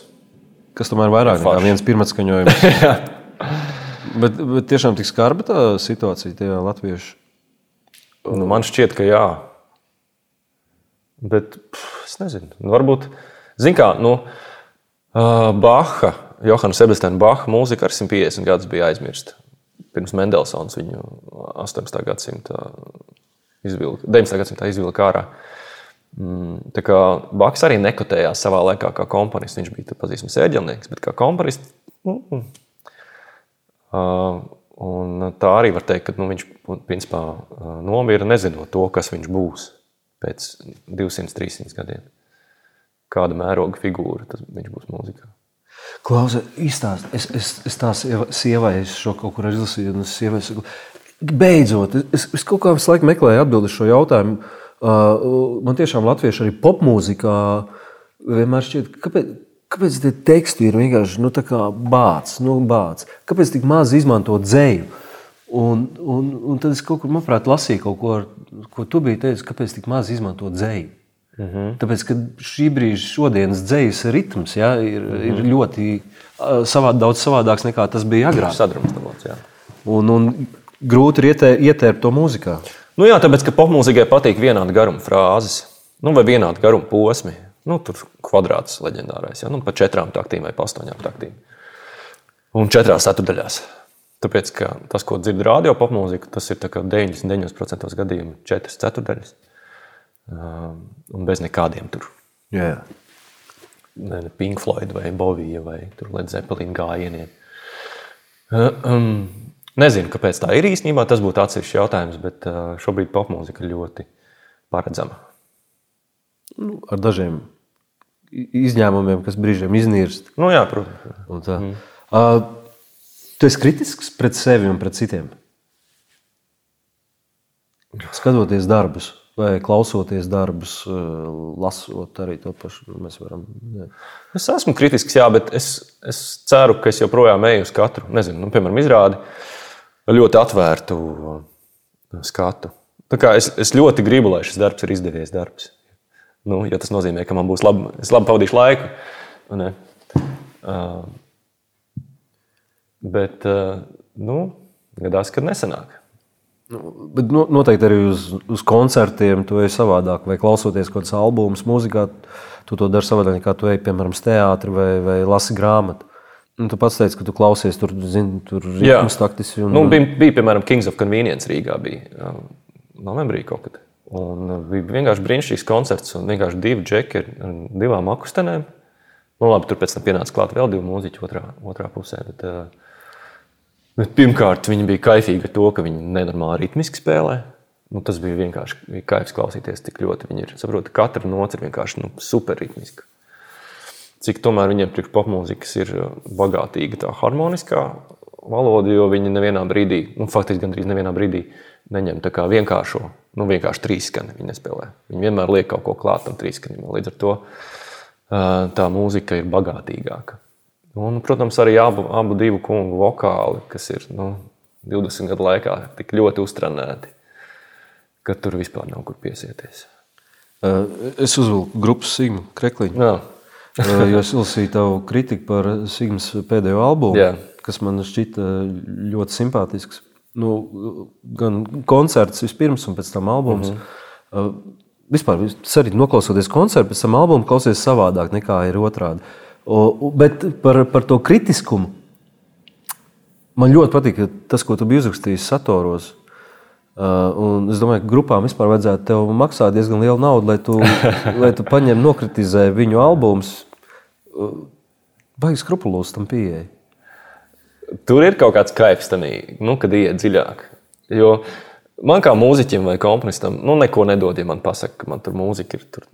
Kas tomēr vairāk nekā viens pirmais skaņojums. bet, bet tiešām tik skarba tā situācija tajā latviešu. Nu, man šķiet, ka jā. Bet pff, es nezinu. Nu, varbūt, zin kā, nu, uh, Baha, Johana Sebastiana Baha mūzika ar 150 gadus bija aizmirsta. Pirms Mendelsons viņu 18. gadsimta izvilka, 19. gadsimta izvilka ārā. Mm, tā kā Baks arī nekotējās savā laikā kā komponists. Viņš bija pazīstams ēģelnieks, bet kā komponists. Mm. Uh, un tā arī var teikt, ka nu, viņš principā uh, nomira nezinot to, kas viņš būs pēc 200, 300 gadiem. Kāda mēroga figūra tas viņš būs mūzikā. Klausa, izstāst, es, es, es tā sievai, es šo kaut kur izlasīju, un es sievai saku, beidzot, es, es kaut kā visu laiku meklēju atbildi šo jautājumu. Uh, man tiešām latvieši arī popmūzikā vienmēr šķiet, kāpēc, kāpēc tie teksti ir vienkārši nu, bācis, nu, bāc? kāpēc tik maz izmanto dzēju? Un, un, un tad es kaut kur, manuprāt, lasīju kaut ko, ko tu biji teicis, kāpēc tik maz izmanto dzēju. Uh mhm. -huh. Tāpēc, ka šī brīža šodienas dzīslas ritms ja, ir, uh -huh. ir mhm. ļoti savād, daudz savādāks nekā tas bija agrāk. Sadrumstalots, jā. Un, un grūti ir ietē, ietērpt to mūzikā. Nu jā, tāpēc, ka popmūzikai patīk vienāda garuma frāzes, nu, vai vienāda garuma posmi. Nu, tur kvadrāts leģendārais, ja? nu, pa četrām taktīm vai pa astoņām taktīm. Un četrās ceturdaļās. Tāpēc, ka tas, ko dzird radio popmūzika, tas ir 99% gadījumu četras ceturdaļas. Um, un bez nekādiem tur. Jā. Ne, ne Pink Floyd vai Bovija vai Led Zeppelin gājieniem. Uh, um, nezinu, kāpēc tā ir īstenībā. Tas būtu atsevišķs jautājums, bet uh, šobrīd popmūzika ļoti paredzama. Nu, ar dažiem izņēmumiem, kas brīžiem iznīrst. Nu, jā, protams. Mm. Uh, tu esi kritisks pret sevi un pret citiem. Skatoties darbus vai klausoties darbus, eh, lasot arī to pašu. Nu, mēs varam. Jā. Es esmu kritisks, jā, bet es, es ceru, ka es joprojām eju uz katru, nezinu, nu, piemēram, izrādi ļoti atvērtu skatu. Es, es ļoti gribu, lai šis darbs ir izdevies darbs. Nu, jo tas nozīmē, ka man būs labi, es labi pavadīšu laiku. Uh, bet, uh, nu, gadās, kad nesanāk. Nu, bet noteikti arī uz, uz koncertiem tu ej savādāk, vai klausoties kaut kādas albumus, mūzikā, tu to dari savādāk nekā tu ej, piemēram, teātrī vai, vai lasi grāmatu. Un tu pats teici, ka tu klausies tur, zini, tur ritmus taktiski. Un... Nu, bija, bija, piemēram, Kings of Convenience Rīgā bija novembrī kaut kad. Un bija vienkārši brīnišķīgs koncerts un vienkārši divi džeki ar divām akustenēm. Nu, labi, tur pēc tam pienāca klāt vēl divi mūziķi otrā, otrā pusē. Bet, uh, Bet pirmkārt, viņi bija kaifīgi ar to, ka viņi nenormāli ritmiski spēlē. Nu, tas bija vienkārši kaifs klausīties, cik ļoti viņi ir. Saprotu, katra nots ir vienkārši nu, superritmiska. Cik tomēr viņiem priekš popmūzikas ir uh, bagātīga tā harmoniskā valoda, jo viņi nevienā brīdī, nu, faktiski gandrīz nevienā brīdī neņem tā kā vienkāršo, nu, vienkārši trīskani viņi nespēlē. Viņi vienmēr liek kaut ko klāt tam trīskanim. Līdz ar to tā mūzika ir bagātīgāka. Un, protams, arī abu, abu divu kungu vokāli, kas ir nu, 20 gadu laikā tik ļoti uztrenēti, ka tur vispār nav kur piesieties. Es uzvilku grupas Sigma Krekliņu. jo es lasīju tavu kritiku par Sigmas pēdējo albumu, Jā. kas man šķita ļoti simpātisks. Nu, gan koncerts vispirms, un pēc tam albums. Mm -hmm. Vispār, arī noklausoties koncertu, pēc tam albumu klausies savādāk nekā ir otrādi. Uh, O, bet par, par to kritiskumu man ļoti patīk tas, ko tu biji uzrakstījis Satoros. Uh, es domāju, ka grupām vispār vajadzētu tev maksāt diezgan lielu naudu, lai tu, lai tu paņem, nokritizē viņu albumus. Uh, Baigi skrupulos tam pieeja. Tur ir kaut kāds kaifs, tanī, nu, kad iet dziļāk. Jo man kā mūziķim vai komponistam, nu, neko nedod, ja man pasaka, ka man tur mūzika ir tur,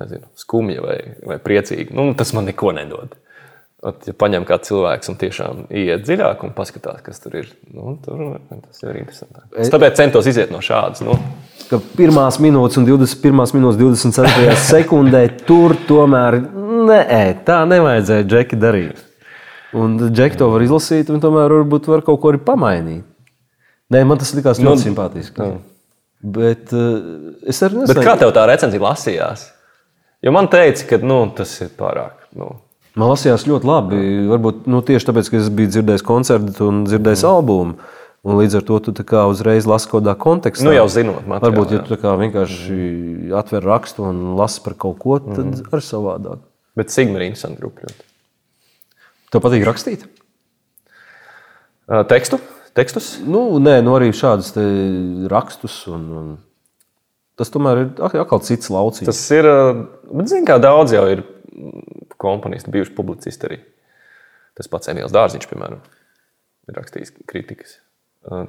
nezinu, skumja vai, vai priecīga. Nu, tas man neko nedod. At, ja paņem kā cilvēks un tiešām iet dziļāk un paskatās, kas tur ir, nu, tur tas ir interesanti. Es tāpēc centos iziet no šādas. Nu. Minūtes un 21. minūtes 24. sekundē tur tomēr nē, tā nevajadzēja Džeki darīt. Un Džeki to var izlasīt, un tomēr varbūt var kaut ko arī pamainīt. Nē, man tas likās ļoti nu, simpātiski. Nu. Bet uh, es arī Bet kā tev tā recenzija lasījās. Jo man teica, ka nu, tas ir pārāk. Nu. Man lasījās ļoti labi. Varbūt nu, tieši tāpēc, ka es biju dzirdējis koncertu un dzirdējis mm. albumu. Un līdz ar to tu uzreiz lasi kaut kādā kontekstā. Nu, jau zinot, materiāli, varbūt, ja tu vienkārši atver rakstu un lasi par kaut ko, tad mm. arī savādāk. Bet Sigma ir interesanti grupa. Tev patīk rakstīt? Tekstu? Tekstus? Nu, nē, nu arī šādus rakstus. Un, un tas tomēr ir atkal cits lauciņš. Tas ir, bet zini, kā daudz jau ir komponisti, bijuši publicisti arī. Tas pats Emīls Dārziņš, piemēram, ir rakstījis kritikas.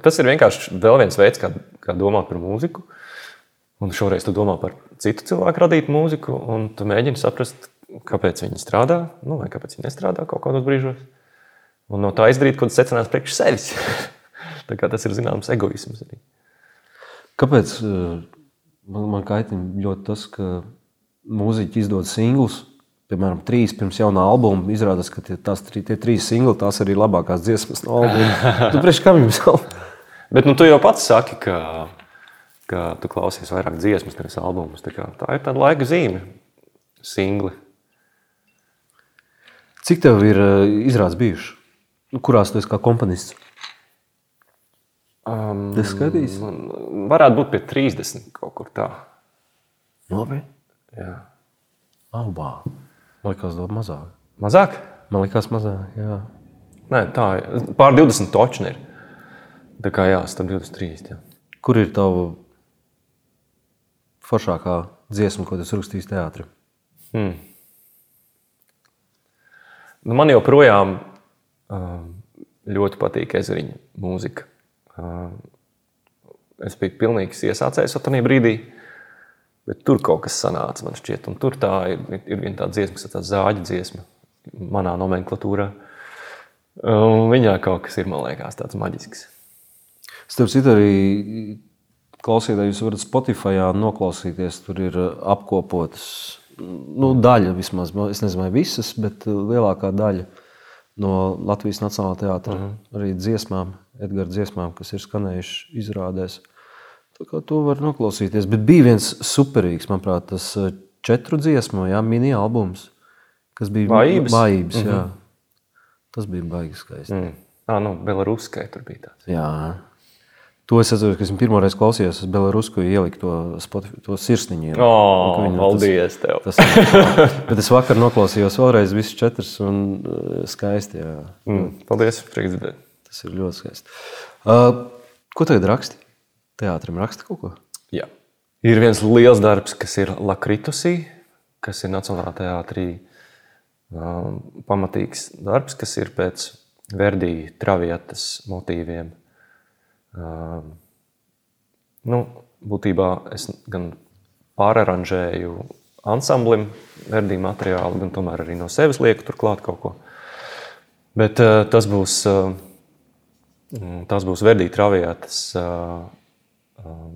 Tas ir vienkārši vēl viens veids, kā, kā domāt par mūziku. Un šoreiz tu domā par citu cilvēku radītu mūziku, un tu mēģini saprast, kāpēc viņi strādā, nu, vai kāpēc viņi nestrādā kaut kādos brīžos. Un no tā izdarīt kaut kādas secinājumus priekš sevis. tas ir zināms egoisms. Arī. Kāpēc man, man kaitina ļoti tas, ka mūziķi izdod singlus? piemēram, trīs pirms jaunā albuma, izrādās, ka tie, tās, tie trīs singli, tās arī labākās dziesmas no albuma. tu priekš kam jums vēl? Bet nu, tu jau pats saki, ka, ka tu klausies vairāk dziesmas, nevis albumus. Tā, kā, tā ir tāda laika zīme, singli. Cik tev ir eh, izrādes bijuši? Nu, kurās tu esi kā komponists? Um, es skatīšos. Varētu būt pie 30 kaut kur tā. Labi. Jā. Oh, wow. Man liekas, daudz mazāk. Mazāk? Man liekas, mazāk. Jā. Nē, tā ir. Pār 20 točni ir. Tā kā jā, starp 23. Jā. Kur ir tava foršākā dziesma, ko tu rakstījis teātrī? Hmm. Nu, man joprojām ļoti patīk ezeriņa mūzika. Es biju pilnīgs iesācējs tajā brīdī. Bet tur kaut kas sanāca, man šķiet. Un tur tā ir, ir viena tāda dziesma, kas ir zāģa dziesma manā nomenklatūrā. Un viņā kaut kas ir, man liekas, tāds maģisks. Starp citu, arī klausītāji, jūs varat Spotify noklausīties. Tur ir apkopotas nu, daļa, vismaz, es nezinu, vai visas, bet lielākā daļa no Latvijas Nacionālā teātra uh mhm. -huh. arī dziesmām, Edgars dziesmām, kas ir skanējušas izrādēs. Tā kā to var noklausīties. Bet bija viens superīgs, manuprāt, tas eh, četru dziesmu, jā, mini albums, kas bija Vājības. Vājības, mm -hmm. Tas bija baigi skaisti. Mm. Ah, nu, Belaruskai tur bija tāds. Jā. To es atceros, ka es pirmo reizi klausījos, es Belarusku ieliku to, to sirsniņu. O, oh, paldies tev. Tas, tas, bet es vakar noklausījos vēlreiz visas četras un eh, skaisti. Jā. Mm, paldies, prieks dzirdēt. Tas ir ļoti skaisti. Uh, ko tagad raksti? teātrim raksta kaut ko? Jā. Ir viens liels darbs, kas ir Lakritusī, kas ir Nacionālā teātrī. Um, pamatīgs darbs, kas ir pēc Verdija travietas motīviem. Um, nu, būtībā es gan pāraranžēju ansamblim Verdija materiālu, gan tomēr arī no sevis lieku turklāt kaut ko. Bet uh, tas būs, uh, tas būs Verdija travietas uh,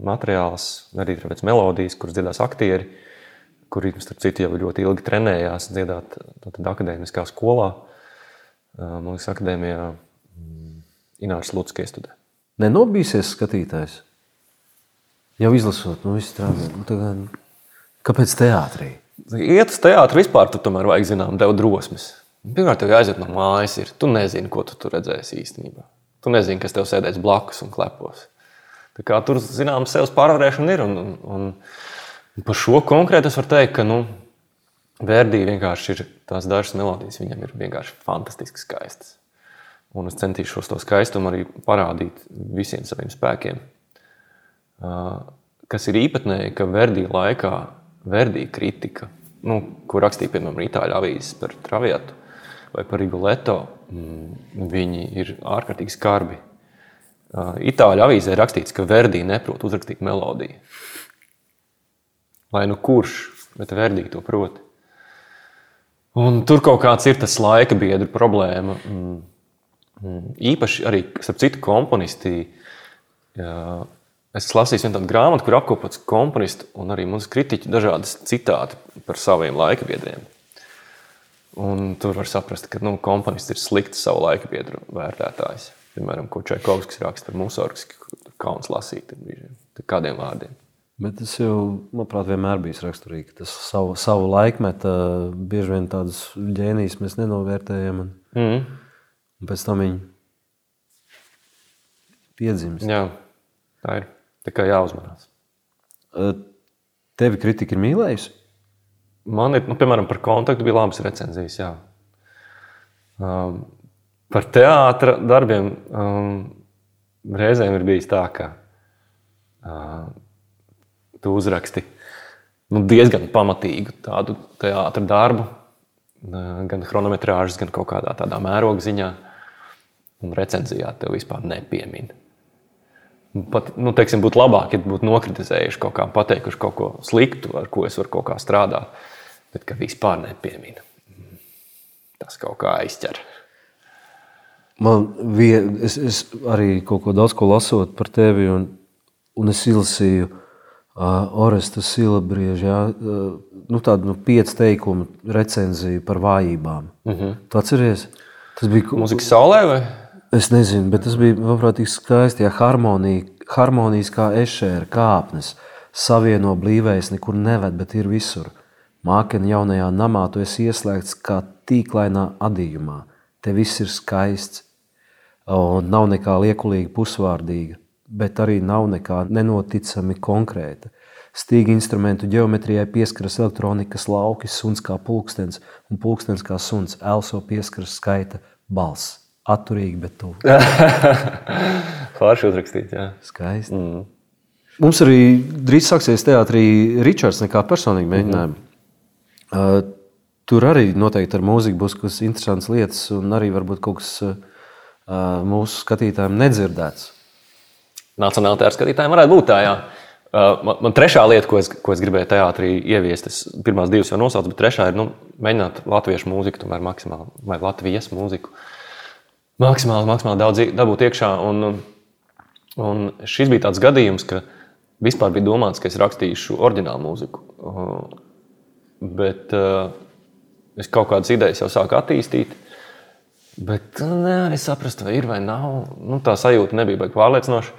materiāls, arī pēc melodijas, kuras dziedās aktieri, kuri, starp citu, jau ļoti ilgi trenējās dziedāt akadēmiskā skolā. Man liekas, akadēmijā mm, Inārs Lutskis studē. Nenobīsies skatītājs? Jau izlasot, nu strādā. Nu, tagad, kāpēc teātrī? Iet uz teātri vispār, tu tomēr vajag zinām, tev drosmes. Pirmkārt, tev jāaiziet no mājas. Ir. Tu nezini, ko tu tur redzēsi īstenībā. Tu nezini, kas tev sēdēs blakus un klepos. Tur zināms sevis pārvarēšana ir. Un, un, un par šo konkrēti es varu teikt, ka nu, Verdi vienkārši ir tās dažas melodijas, viņam ir vienkārši fantastiski skaistas. Un es centīšos to skaistumu arī parādīt visiem saviem spēkiem. Kas ir īpatnēji, ka Verdi laikā Verdi kritika, nu, ko rakstīja piemēram Itāļu avīzes par Travietu vai par Rigoletto, mm, viņi ir ārkārtīgi skarbi Itāļu avīzē rakstīts, ka Verdi neprot uzrakstīt melodiju. Lai nu kurš, bet Verdi to prot. Un tur kaut kāds ir tas laika biedru problēma. Mm. Īpaši arī, starp citu, komponisti. Es lasīju vienu tādu grāmatu, kur apkopots komponistu un arī mūsu kritiķu dažādas citāti par saviem laika biedriem. Un tur var saprast, ka nu, komponists ir slikts savu laika biedru vērtētājs. Piemēram, ko Čakovskis raksta par Musorgs, kauns lasīt kādiem vārdiem. Bet tas jau, manuprāt, vienmēr bijis raksturīgi. Tas savu, savu laikmetu, bieži vien tādas ģēnijas mēs nenovērtējam. Un, mm. Un pēc tam viņi piedzimst. Jā, tā ir. Tā kā jāuzmanās. Tevi kritika ir mīlējusi? Man ir, nu, piemēram, par kontaktu bija labas recenzijas. Jā. Um, par teātra darbiem um, reizēm ir bijis tā, ka uh, tu uzraksti nu, diezgan pamatīgu tādu teātrus darbu, gan chronometrāžas, gan kaut kādā tādā mēroga ziņā. Un recenzijā tev vispār nepiemin. Pat, nu, teiksim, būtu labāk, ja būtu nokritizējuši kaut kā, pateikuši kaut ko sliktu, ar ko es varu kaut kā strādāt, bet ka vispār nepiemin. Tas kaut kā aizķer. Man vien, es, es arī kaut ko daudz ko lasot par tevi, un, un es izlasīju Oresta Silabrieža, jā, nu, tādu nu, piecu teikumu recenziju par vājībām. Uh -huh. Tu atceries? Tas bija mūzikas saulē vai? Es nezinu, bet tas bija, tik skaisti. Ja harmonija, harmonijas kā ešēra kāpnes savieno blīvējas nekur neved, bet ir visur. Mākeni jaunajā namā tu esi ieslēgts kā tīklainā adījumā. Te viss ir skaists un nav nekā liekulīga pusvārdīga bet arī nav nekā nenoticami konkrēta. Stīga instrumentu ģeometrijai pieskaras elektronikas lauki, suns kā pulkstenis un pulkstenis kā suns. Elso pieskaras skaita balss. Atturīgi, bet tuvu. Pārši uzrakstīt, jā. Skaisti. Mm. Mums arī drīz sāksies teātrī Ričards nekā personīgi mēģinājumi. Mm -hmm. uh, tur arī noteikti ar mūziku būs kaut kas interesants lietas un arī varbūt kaut kas uh, mūsu skatītājiem nedzirdēts nacionālajā teātrī skatītājiem varētu būt tā. Jā. Uh, man, man trešā lieta, ko es, ko es gribēju teātrī ieviest, es pirmās divas jau nosaucu, bet trešā ir nu, mēģināt latviešu mūziku, tomēr maksimāli, vai latviešu mūziku. Maksimāli, maksimāli daudz dabūt iekšā. Un, un šis bija tāds gadījums, ka vispār bija domāts, ka es rakstīšu oriģinālu mūziku. Uh, bet uh, es kaut kādas idejas jau sāku attīstīt. Bet nevarēju nu, saprast, vai ir vai nav. Nu, tā sajūta nebija baigta pārliecinoša.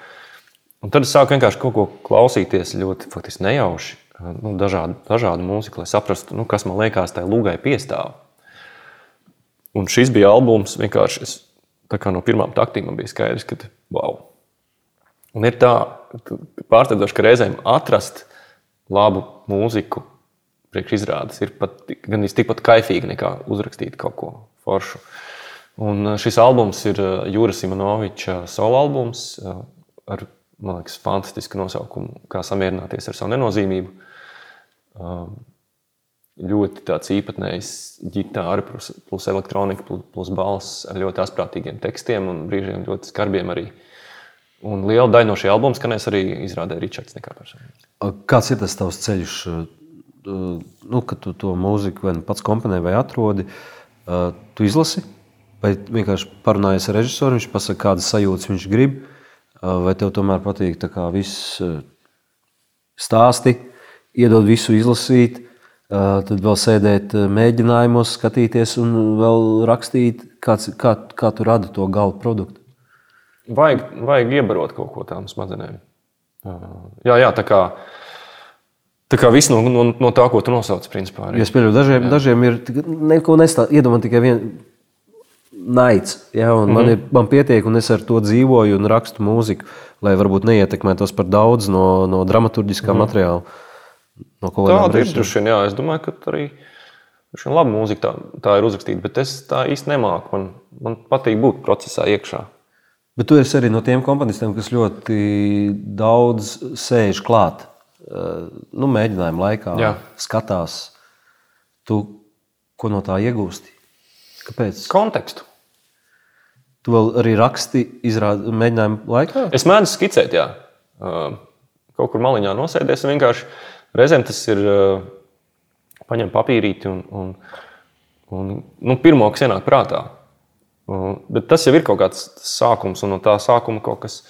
Un tad es sāku vienkārši kaut ko klausīties ļoti faktiski nejauši. Nu, dažādu, dažādu mūziku, lai saprastu, nu, kas man liekas, tai lūgai piestāv. Un šis bija albums, vienkārši es, no pirmām taktīm man bija skaidrs, ka wow. Un ir tā, pārsteidzoši, ka reizēm atrast labu mūziku priekšizrādes ir pat gan tikpat kaifīgi, nekā uzrakstīt kaut ko foršu. Un šis albums ir Jūras Simonoviča solo albums ar man liekas, fantastisku nosaukumu, kā samierināties ar savu nenozīmību. Ļoti tāds īpatnējs ģitāra, plus, plus elektronika, plus, plus balss ar ļoti asprātīgiem tekstiem un brīžiem ļoti skarbiem arī. Un liela daļa no šī albuma skanēs arī izrādē Ričards. Kāds ir tas tavs ceļš, nu, kad tu to mūziku vai nu pats komponē vai atrodi? Tu izlasi vai vienkārši parunājies ar režisoru, viņš pasaka, kādas sajūtas viņš grib, vai tev tomēr patīk viss stāsti, iedod visu izlasīt, tad vēl sēdēt mēģinājumos, skatīties un vēl rakstīt, kāds, kā, kā tu radi to gala produktu? Vajag, vajag iebarot kaut ko tādam smadzenēm. Jā, jā, tā kā. Tā kā viss no, no, no tā, ko tu nosauc, principā. Arī. Es pieļauju, dažiem, jā. dažiem ir neko nestāstīt. Iedomājieties tikai vienu naids. Ja, mm -hmm. man, mhm. ir, man pietiek, un es ar to dzīvoju un rakstu mūziku, lai varbūt neietekmētos par daudz no, no dramaturgiskā mm -hmm. materiāla. No Tāda ir droši vien, jā, es domāju, ka arī šī laba mūzika tā, tā ir uzrakstīta, bet es tā īsti nemāku. Man, man patīk būt procesā iekšā. Bet tu esi arī no tiem komponistiem, kas ļoti daudz sēž klāt. Eh, nu, mēģinājuma laikā, Jā. skatās, tu ko no tā iegūsti. Kāpēc? Kontekstu. Tu vēl arī raksti, izrādi mēģinājumu laikā? Es mēģinu skicēt, jā. Kaut kur maliņā nosēdies. Vienkārši reizēm tas ir paņemt papīrīti un, un, Un, nu, pirmo, kas ienāk prātā. Bet tas jau ir kaut kāds sākums, un no tā sākuma kaut kas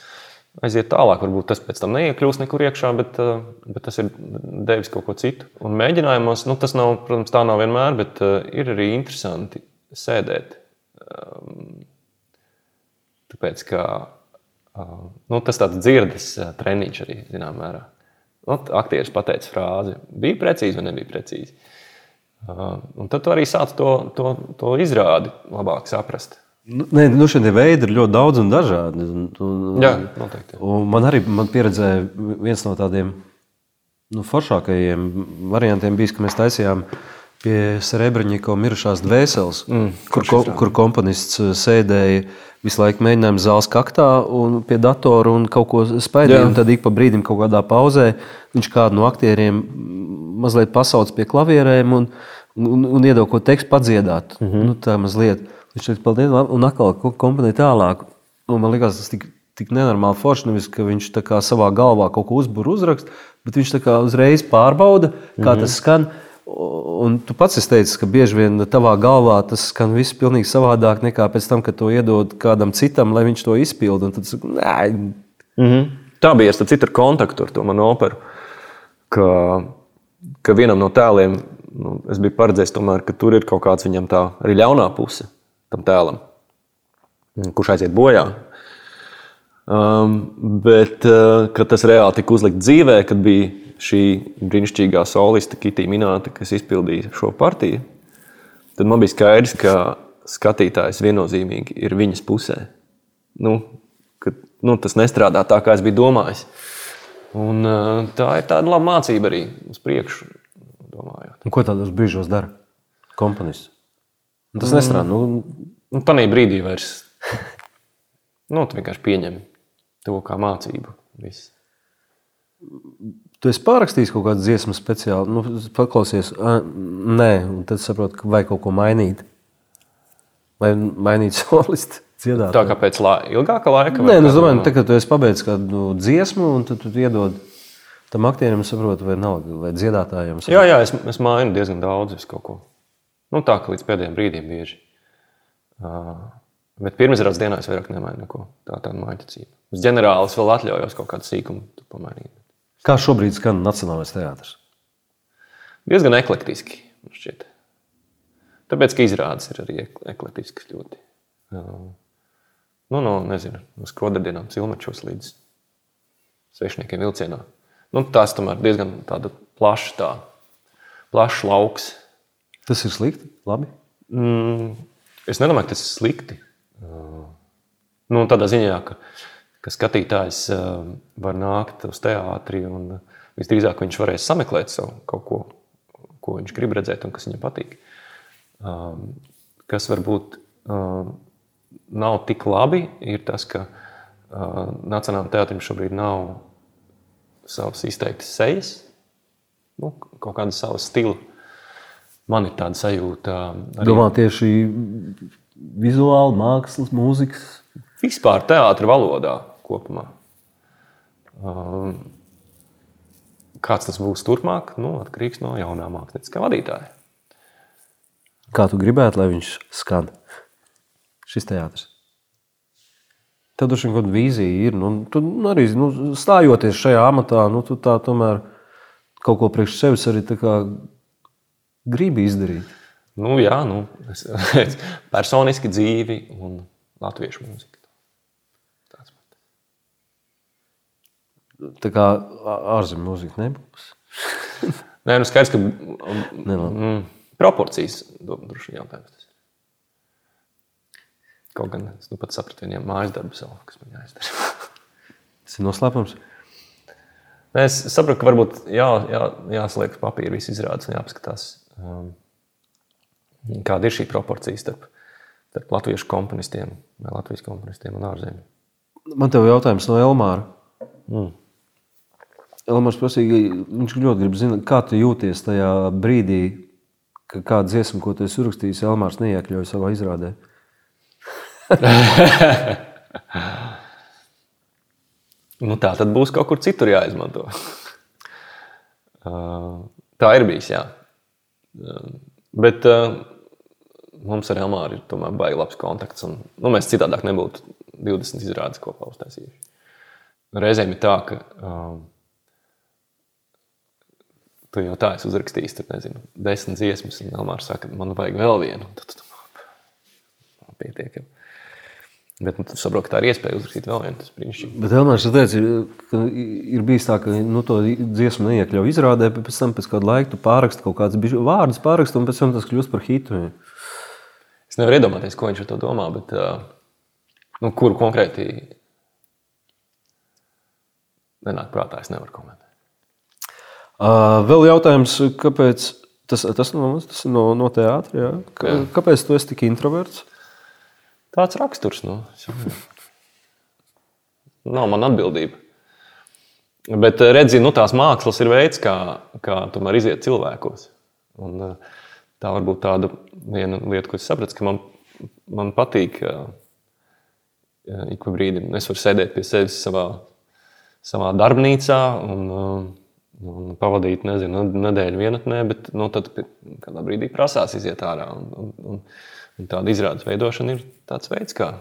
aiziet tālāk. Varbūt tas pēc tam neiekļūst nekur iekšā, bet, bet tas ir devis kaut ko citu. Un mēģinājumos, nu, tas nav, protams, tā nav vienmēr, bet ir arī interesanti sēdēt. Tāpēc, ka nu, tas tāds dzirdes treniņš arī, zināmā mērā. Nu, aktieris pateica frāzi, bija precīzi vai nebija precīzi. Uh, un tad arī sāc to, to, to izrādi labāk saprast. Nu, nē, nu šie veidi ir ļoti daudz un dažādi. Un, un, Jā, noteikti. Un man arī man pieredzē viens no tādiem nu, foršākajiem variantiem bija, ka mēs taisījām pie Srebreņģa mirušās dvēseles, mm, kur, ko, kur komponists sēdēja visu laiku mēģinājuma zāles kaktā un pie datora un kaut ko spēļoja. Tad ik pa brīdim, kaut kādā pauzē, viņš kādu no aktieriem mazliet pasauc pie klavierēm un, un, un iedod ko tekstu padziedāt. Mm -hmm. nu, tā mazliet. Viņš teica, paldies, un atkal komponēja tālāk. Un man liekas, tas tik, tik nenormāli forši. Nevis, ka viņš savā galvā kaut ko uzbūr, uzrakst, bet viņš uzreiz pārbauda, kā mm -hmm. tas skan. Un tu pats teici, ka bieži vien tavā galvā tas skan viss pilnīgi savādāk nekā pēc tam, kad to iedod kādam citam, lai viņš to izpilda. Tad, mm -hmm. Tā bija tas cits ar kontaktu ar to manu operu. Ka, ka vienam no tēliem nu, es biju paredzējis, tomēr, ka tur ir kaut kāds viņam tā arī ļaunā puse tam tēlam, kurš aiziet bojā. Um, bet uh, tas reāli tika uzlikts dzīvē, kad bija šī brīnišķīgā soliste Kitija Minēta, kas izpildīja šo partiju, tad man bija skaidrs, ka skatītājs viennozīmīgi ir viņas pusē. Nu, ka, nu, tas nestrādā tā, kā es biju domājis. Un, tā ir tāda laba mācība arī uz priekšu. Un ko tādos brīžos dara komponists? Tas mm. nestrādā. Nu... Nu, Tanī brīdī vairs nu, vienkārši pieņem to kā mācību. Viss. Tu esi pārrakstījis kaut kādu dziesmu speciāli, nu, paklausies, nē, un tad saproti, ka vajag kaut ko mainīt. Vai mainīt solistu. Dziedāt. Tā kā pēc la ilgāka laika? Nē, nu, es domāju, tā, ka tu esi pabeidzis kādu nu, dziesmu, un tad tu iedod tam aktierim, saproti, vai nav, vai dziedātājiem. Saprot. Jā, jā, es, es mainu diezgan daudz kaut ko. Nu, tā kā līdz pēdējiem brīdiem bieži. Uh, bet pirmizrādes dienā es vairāk nemainu neko. Tā tā ir mājticība. Uz ģenerālis vēl atļaujos kaut kādu sīkumu pamainīt. Kā šobrīd skan Nacionālais teātris? Diezgan eklektiski. Šķiet. Tāpēc, ka izrādes ir arī eklektiskas ļoti. Nu, no, nezinu, no skrodardienām, cilmačos līdz svešniekiem vilcienā. Nu, tās tomēr diezgan plaša, tā, plašs lauks. Tas ir slikti, labi? Mm, es nedomāju, ka tas ir slikti. Nu, tādā ziņā, ka ka skatītājs eh, var nākt uz teātri un visdrīzāk viņš varēs sameklēt savu kaut ko, ko viņš grib redzēt un kas viņam patīk. Um, kas varbūt um, nav tik labi, ir tas, ka uh, Nacionālajam teātrim šobrīd nav savas izteiktas sejas, nu, kaut kāda sava stila. Man ir tāda sajūta. Arī... Domā tieši vizuāli, mākslas, mūzikas? Vispār teātris valodā kopumā. Um, kāds tas būs turpmāk, nu, atkarīgs no jaunā mākslinieckā vadītāja. Kā tu gribētu, lai viņš skan šis teātris? Tev droši vien kāda vīzija ir. Nu, tu arī nu, stājoties šajā amatā, nu, tu tā tomēr kaut ko priekš sevis arī gribi izdarīt. Nu, jā, nu, es, personiski dzīvi un latviešu mūziku. Tā kā ārzemju mūzika nebūs. Nē, nu skaidrs, ka mm, proporcijas droši vien jautājums. Kaut gan es nu pat sapratu viņiem mājas darbu savu, kas man jāizdara. Tas ir noslēpums. Es saprotu, ka varbūt jā, jā, jāsliek papīra, viss izrādes un jāpaskatās, um, kāda ir šī proporcija starp, starp latviešu komponistiem latviešu komponistiem un ārzemju. Man te ir jautājums no Elmāra. Mm. Elmars prasīja, viņš ļoti grib zināt, kā tu jūties tajā brīdī, ka kāda dziesma, ko tu esi uzrakstījis, Elmārs neiekļauj savā izrādē. nu, tā tad būs kaut kur citur jāizmanto. tā ir bijis, jā. Bet mums ar Elmāru ir tomēr baigi labs kontakts. Un, nu, mēs citādāk nebūtu 20 izrādes kopā uztaisījuši. Reizēm ir tā, ka um, tu jau tā esi uzrakstījis, tur nezinu, desmit dziesmas, un Elmārs saka, man vajag vēl vienu. Tad tu pietiekami. Bet nu, tu saproti, ka tā ir iespēja uzrakstīt vēl vienu. Tas brīnišķīgi. Bet Elmārs teica, ka ir bijis tā, ka nu, to dziesmu neiekļauj izrādē, bet pēc tam pēc kāda laika tu pārraksti kaut kādus vārdus, pārraksti, un pēc tam tas kļūst par hitu. Es nevaru iedomāties, ko viņš ar to domā, bet nu, kuru konkrēti nenāk prātā, es nevaru komentēt. Vēl jautājums, kāpēc tas, tas, no, tas no, no teātra? Kā, kāpēc tu esi tik introverts? Tāds raksturs. Nu. Nav man atbildība. Bet eh, redzi, nu, tās mākslas ir veids, kā, kā tomēr iziet cilvēkos. Un, tā var būt tāda viena lieta, ko es sapratu, ka man, man patīk ik pa brīdim. Es varu sēdēt pie sevis savā, savā darbnīcā un, un pavadīt nezinu, nedēļu vienatnē, bet nu, tad kādā brīdī prasās iziet ārā. Un, un, un, tāda izrādes veidošana ir tāds veids, kā,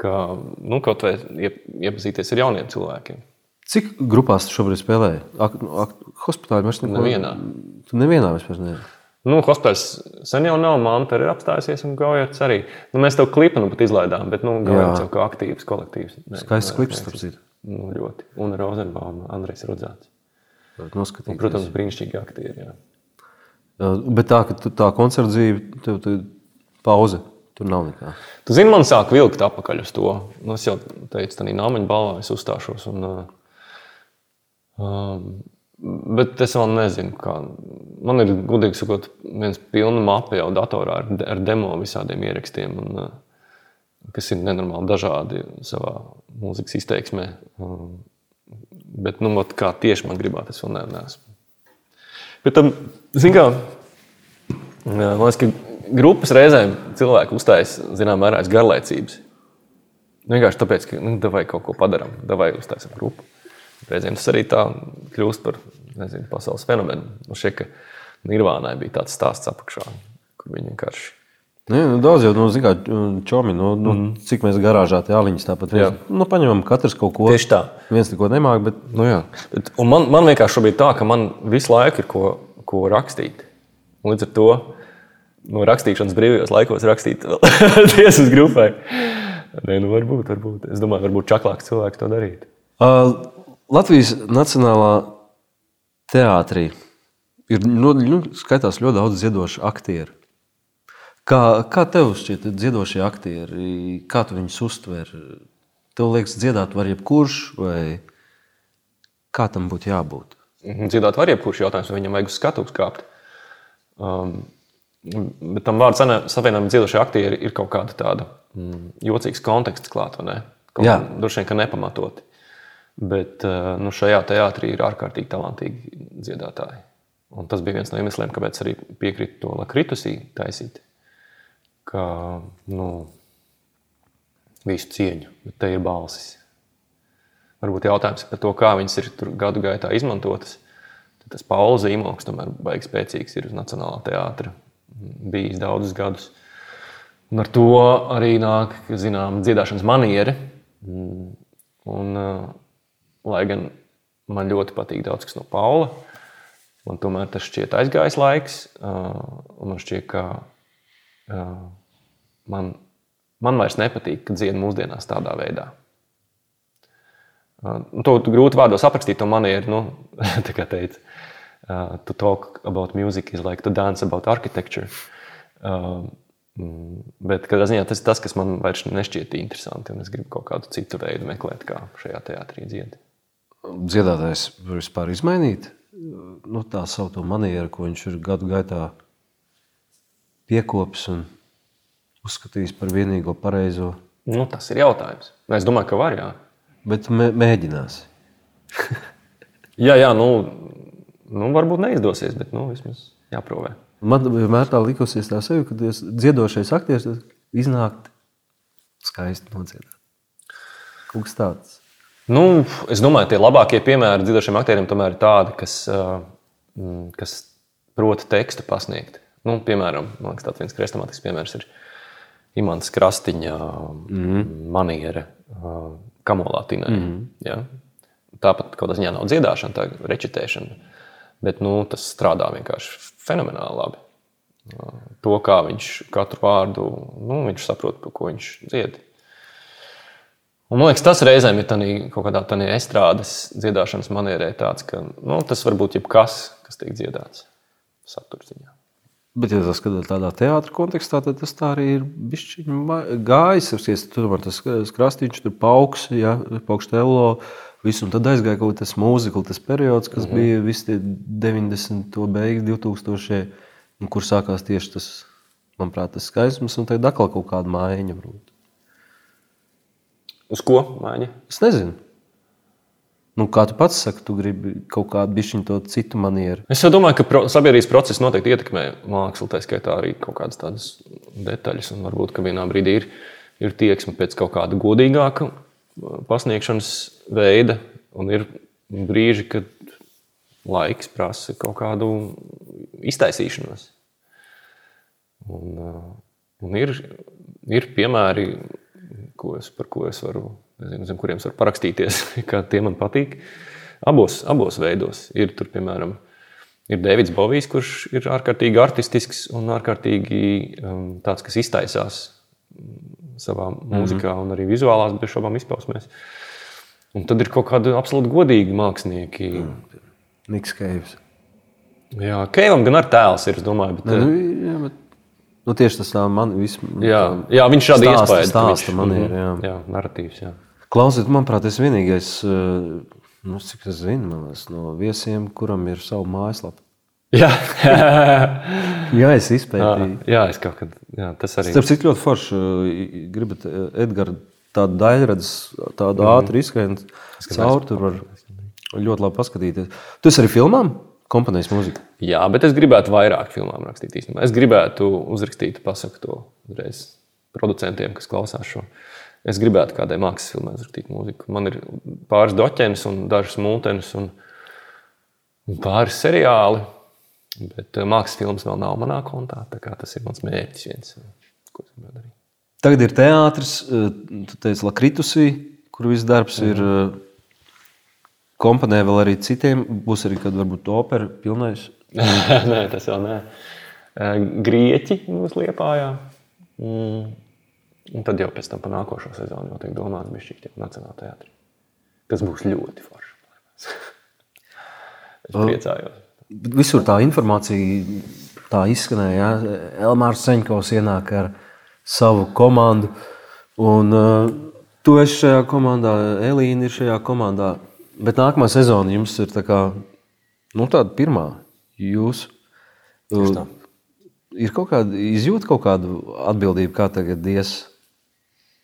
kā nu, kaut vai iepazīties ar jauniem cilvēkiem. Cik grupās tu šobrīd spēlē? Ak, ak, hospitālā mēs neko nevienā. Tu nevienā vispār ne. Nu, hospitāls sen jau nav, māte ir apstājusies un gaujats arī. Nu, mēs tev klipu nu pat izlaidām, bet nu, gaujats jau kā aktīvs kolektīvs. Skaists klips, starp citu. Nu, ļoti. Un Rozenbaum, Andrejs Rudzāts. Un, protams, brīnišķīgi aktieri. Jā. Bet tā, ka tā koncerta dzīve, tev, tev pauze. Tur nav nekā. Tu zini, man sāk vilkt atpakaļ uz to. Nu, es jau teicu, tā nāmaņa balvā es uzstāšos. Un, um, bet es vēl nezinu, kā. Man ir, gudīgi sakot, viens pilna mape jau datorā ar, ar demo visādiem ierakstiem. Un, kas ir nenormāli dažādi savā mūzikas izteiksmē. Um, bet, nu, vat, kā tieši man gribētu, es vēl neesmu. Bet tam, zin kā, man liekas, ka grupas reizēm cilvēki uzstājas zināmā mērā aiz garlaicības. Vienkārši tāpēc, ka nu, vai kaut ko padarām, vai uztaisām grupu. Reizēm tas arī tā kļūst par nezinu, pasaules fenomenu. Nu, šie, ka Nirvānai bija tāds stāsts apakšā, kur viņi vienkārši. Nu, nu, daudz jau nu, zina, čomi, nu, nu, mm. cik mēs garāžā tā aliņas tāpat viens, nu, paņemam katrs kaut ko. Tieši tā. Viens neko nemāk, bet. Nu, jā. bet man, man vienkārši šobrīd tā, ka man visu laiku ir ko, ko rakstīt. Līdz ar to no rakstīšanas brīvajos laikos rakstīt tiesas grupai. Nē, nu varbūt, varbūt. Es domāju, varbūt čaklāks cilvēks to darīt. Uh, Latvijas Nacionālā teātrī ir nu, nu, skaitās ļoti daudz ziedošu aktieru. Kā, kā tev šķiet, dziedošie aktieri, kā tu viņus uztver? Tev liekas, dziedāt var jebkurš, vai kā tam būtu jābūt? Mhm, dziedāt var jebkurš jautājums, vai viņam vajag uz skatuves kāpt. Um, Bet tam vārdu savienojumam dzīvošie aktieri ir kaut kāda tāda mm, jocīga konteksta klāta. Droši vien, ka nepamatoti. Bet eh, nu, šajā teātrī ir ārkārtīgi talantīgi dziedātāji. Un tas bija viens no iemesliem, kāpēc arī piekrītu to lakritusī taisīt. Ka, nu, visu cieņu, bet te ir balsis. Varbūt jautājums par to, kā viņas ir gadu gaitā izmantotas. Tas Pauli Zīmoks tomēr baigs spēcīgs ir uz Nacionālā teātra bijis daudzus gadus. Un ar to arī nāk zinām, dziedāšanas maniera. Un, lai gan man ļoti patīk daudz kas no Paula, man tomēr tas šķiet aizgājis laiks. Man šķiet, ka man, man vairs nepatīk, ka dziedā mūsdienās tādā veidā. To grūti vārdos aprakstīt, to manieru, nu, tā kā teica to talk about music is like to dance about architecture. Uh, Bet katrā ziņā tas ir tas, kas man vairs nešķiet interesanti. Es gribu kaut kādu citu veidu meklēt, kā šajā teātrī dziedāt. Dziedātājs var vispār izmainīt nu, tā savu manieru, ko viņš ir gadu gaitā piekopis un uzskatījis par vienīgo pareizo. Nu, tas ir jautājums. Es domāju, ka var. Jā. Bet mē, mēģinās. jā, jā, nu, Nu, varbūt neizdosies, bet nu, vismaz jāprovē. Man vienmēr tā likusies tā sevi, ka dziedošais aktieris iznāk skaisti nodziedāt. Kaut kas tāds. Nu, es domāju, tie labākie piemēri dziedošiem aktieriem tomēr ir tādi, kas, kas prot tekstu pasniegt. Nu, piemēram, man liekas, tāds viens krestomātisks piemērs ir Imants Krastiņa mm. maniera uh, kamolātinai. Mm. Ja? Tāpat kaut kādā ziņā nav dziedāšana, tā ir rečitēšana. Bet nu, tas strādā vienkārši fenomenāli labi. To, kā viņš katru vārdu, nu, viņš saprot, par ko viņš dzied. Un, man liekas, tas reizēm ir tādā kaut kādā tādā estrādes dziedāšanas manierē tāds, ka nu, tas var būt jebkas, kas tiek dziedāts saturziņā. Bet, ja tas skatās tādā teātrī kontekstā, tad tas tā arī ir gājis. Es tur tur tas krastīņš, tur pauks, ja, paukš telo. Visu, un tad aizgāja kaut kas mūzikls, tas periods, kas mm -hmm. bija visi 90. beigas, 2000. Un kur sākās tieši tas, manuprāt, tas skaistums, un tad atkal kaut kāda mājiņa. Varbūt. Uz ko mājiņa? Es nezinu. Nu, kā tu pats saki, tu gribi kaut kādu bišķiņu citu manieru. Es domāju, ka pro, sabiedrības process noteikti ietekmē mākslu, tā skaitā arī kaut kādas tādas detaļas. Un varbūt vienā brīdī ir, ir tieksme pēc kaut kāda godīgāka pasniegšanas veida, un ir brīži, kad laiks prasa kaut kādu iztaisīšanos. Un, un ir, ir piemēri, ko es, par ko es varu nezinu, zem kuriem var parakstīties, kā tie man patīk. Abos, abos veidos ir tur, piemēram, ir Deivids Bovijs, kurš ir ārkārtīgi artistisks un ārkārtīgi um, tāds, kas iztaisās savā mm -hmm. mūzikā un arī vizuālās, bez šaubām izpausmēs. Un tad ir kaut kādi absolūti godīgi mākslinieki. Mm. Niks Keivs. Jā, Keivam gan ar tēls ir, es domāju. Bet, ne, nu, jā, bet... Nu, tieši tas man viss. Jā, jā, viņš šādi iespējas. Stāsta man ir, jā. Jā, narratīvs, jā. Klausiet, manuprāt, tas vienīgais, eh, nu, cik es zinu, manas, no viesiem, kuram ir savu mājaslapu. Jā, jā es izpētīju. Jā, jā es kaut kad jā, tas arī. Starp citu, ļoti forši. Eh, gribat, eh, Edgars, tādu daļradzi, tādu mm. ātru izskrējienu cauri, tur var ļoti labi paskatīties. Tu esi arī filmām? Komponējis mūziku. Jā, bet es gribētu vairāk filmām rakstīt. Īstenībā. Es gribētu uzrakstīt, pasaku to uzreiz producentiem, kas klausās šo. Es gribētu kādai mākslas filmai uzrakstīt mūziku. Man ir pāris doķenes un dažas mūtenes un, un pāris seriāli. Bet eh, mākslas filmas vēl nav manā kontā. Tas ir mans mērķis, viens, ko es gribētu darīt. Tagad ir teātris, eh, tu teici, Lakritusī, kur viss darbs mm. ir. Komponē vēl arī citiem. Būs arī kad varbūt opera pilnais. nē, tas vēl nē. Grieķi būs liepājā. Mm. Un tad jau pēc tam par nākošo sezonu jau tiek domāts bišķīgi Nacionālajā teātrī. Tas būs ļoti forši. es priecājos. Visur tā informācija tā izskanēja. Ja? Elmārs Seņkovs ienāk ar savu komandu. Un, uh, tu esi šajā komandā, Elīna ir šajā komandā. Bet nākamā sezona jums ir tā kā, nu, tāda pirmā. Jūs uh, ir kaut kāda izjūta, kaut kādu atbildību, kā tagad ies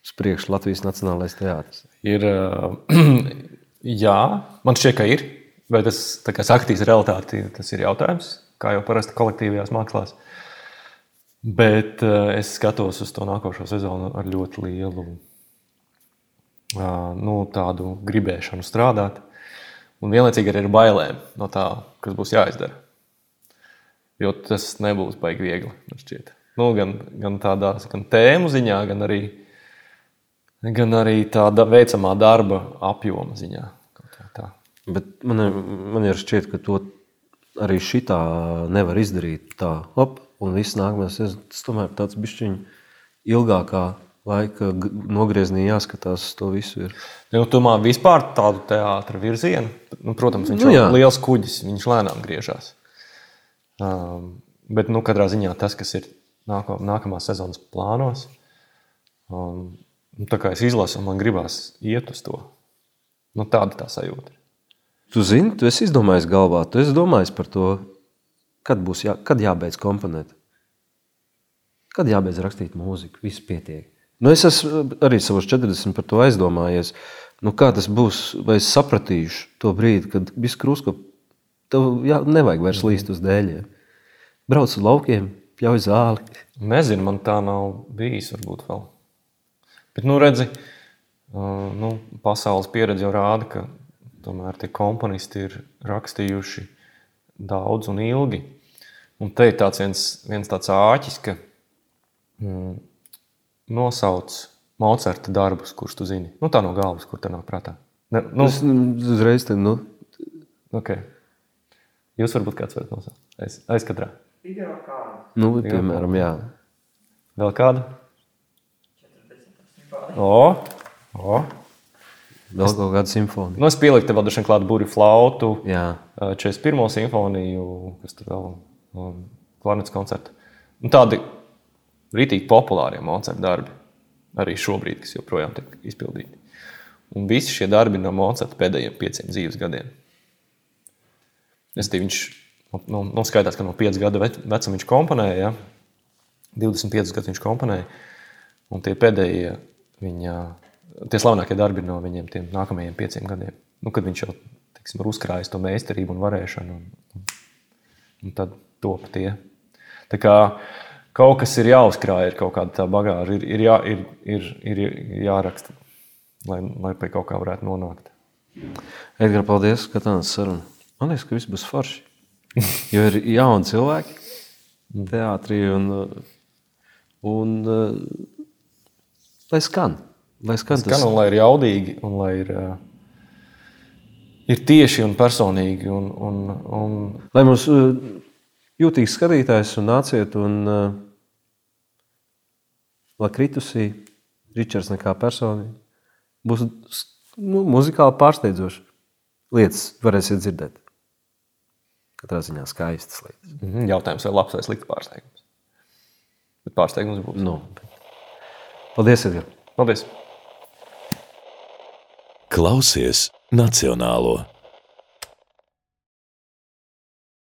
uz priekšu Latvijas Nacionālais teātris? Ir, jā, man šķiet, ka ir. Vai tas saktīs realitāti, tas ir jautājums, kā jau parasti kolektīvajās mākslās. Bet es skatos uz to nākošo sezonu ar ļoti lielu nu, tādu gribēšanu strādāt. Un vienlaicīgi arī ar bailēm no tā, kas būs jāizdara. Jo tas nebūs baigi viegli. Nu, gan, gan tādā gan tēmu ziņā, gan arī gan arī tāda veicamā darba apjoma ziņā. Bet man, man ir šķiet, ka to arī šitā nevar izdarīt tā, op, un viss nākamais, tas tomēr tāds bišķiņ ilgākā laika nogriezienī jāskatās uz to visu. Ir. Nu, tomēr vispār tādu teātra virzienu, nu, protams, viņš nu, ir liels kuģis, viņš lēnām griežās. Um, bet nu, katrā ziņā tas, kas ir nāko, nākamās sezonas plānos, um, Nu, tā kā es izlasu, man gribās iet uz to. Nu, tāda tā sajūta. Tu zini, tu esi izdomājis galvā, tu esi domājis par to, kad, būs jā, kad jābeidz komponēt. Kad jābeidz rakstīt mūziku, viss pietiek. Nu, es esmu arī savos 40 par to aizdomājies. Nu, kā tas būs, vai es sapratīšu to brīdi, kad viss krusko, tev jā, nevajag vairs līst uz dēļiem. Brauc uz laukiem, pļauj zāli. Nezinu, man tā nav bijis varbūt vēl. Bet, nu, redzi, nu, pasaules pieredze jau rāda, ka tomēr tie komponisti ir rakstījuši daudz un ilgi. Un te ir tāds viens, viens tāds āķis, ka mm, nosauc Mocerta darbus, kurus tu zini. Nu, tā no galvas, kur tā nav prātā. Ne, nu, Es mm, uzreiz te, nu, okay. Jūs varbūt kāds varat nosaukt. Aiz, aizkadrā. nu, piemēram, jā. Vēl kādu? O, o. Vēl kaut kāda simfonija. Nu, es pieliku tev vēl dažiem klāt burbuļu flautu, Jā, 41. simfoniju, kas tur vēl um, klarnets koncertu. Nu, tādi rītīgi populārie Mocerta darbi, arī šobrīd, kas joprojām tiek izpildīti. Un visi šie darbi no Mocerta pēdējiem pieciem dzīves gadiem. Es tie viņš, nu, nu, skaitās, ka no 5 gadu vec- vecuma viņš komponēja, ja? 25 gadus viņš komponēja, un tie pēdējie viņa, tie slavenākie darbi no viņiem tiem nākamajiem pieciem gadiem. Nu, kad viņš jau, teiksim, ir uzkrājis to meistarību un varēšanu, un, un, un tad top tie. Tā kā kaut kas ir jāuzkrāj, ir kaut kāda tā bagāža, ir, ir, jā, ir, ir, ir jāraksta, lai, lai pie kaut kā varētu nonākt. Edgars, paldies, ka tā nāca saruna. Man liekas, ka viss būs forši. Jo ir jauni cilvēki teātrī un, un lai skan. Lai skan Gan un lai ir jaudīgi, un lai ir, ir tieši un personīgi. Un, un, un, Lai mums uh, jūtīgs skatītājs un nāciet un uh, lai kritusī Ričards nekā personīgi būs nu, muzikāli pārsteidzoši. Lietas varēsiet dzirdēt. Katrā ziņā skaistas lietas. Mhm, jautājums, vai labs vai slikts pārsteigums. Bet pārsteigums būs. Nu, paldies, Edgars! Paldies! Klausies Nacionālo!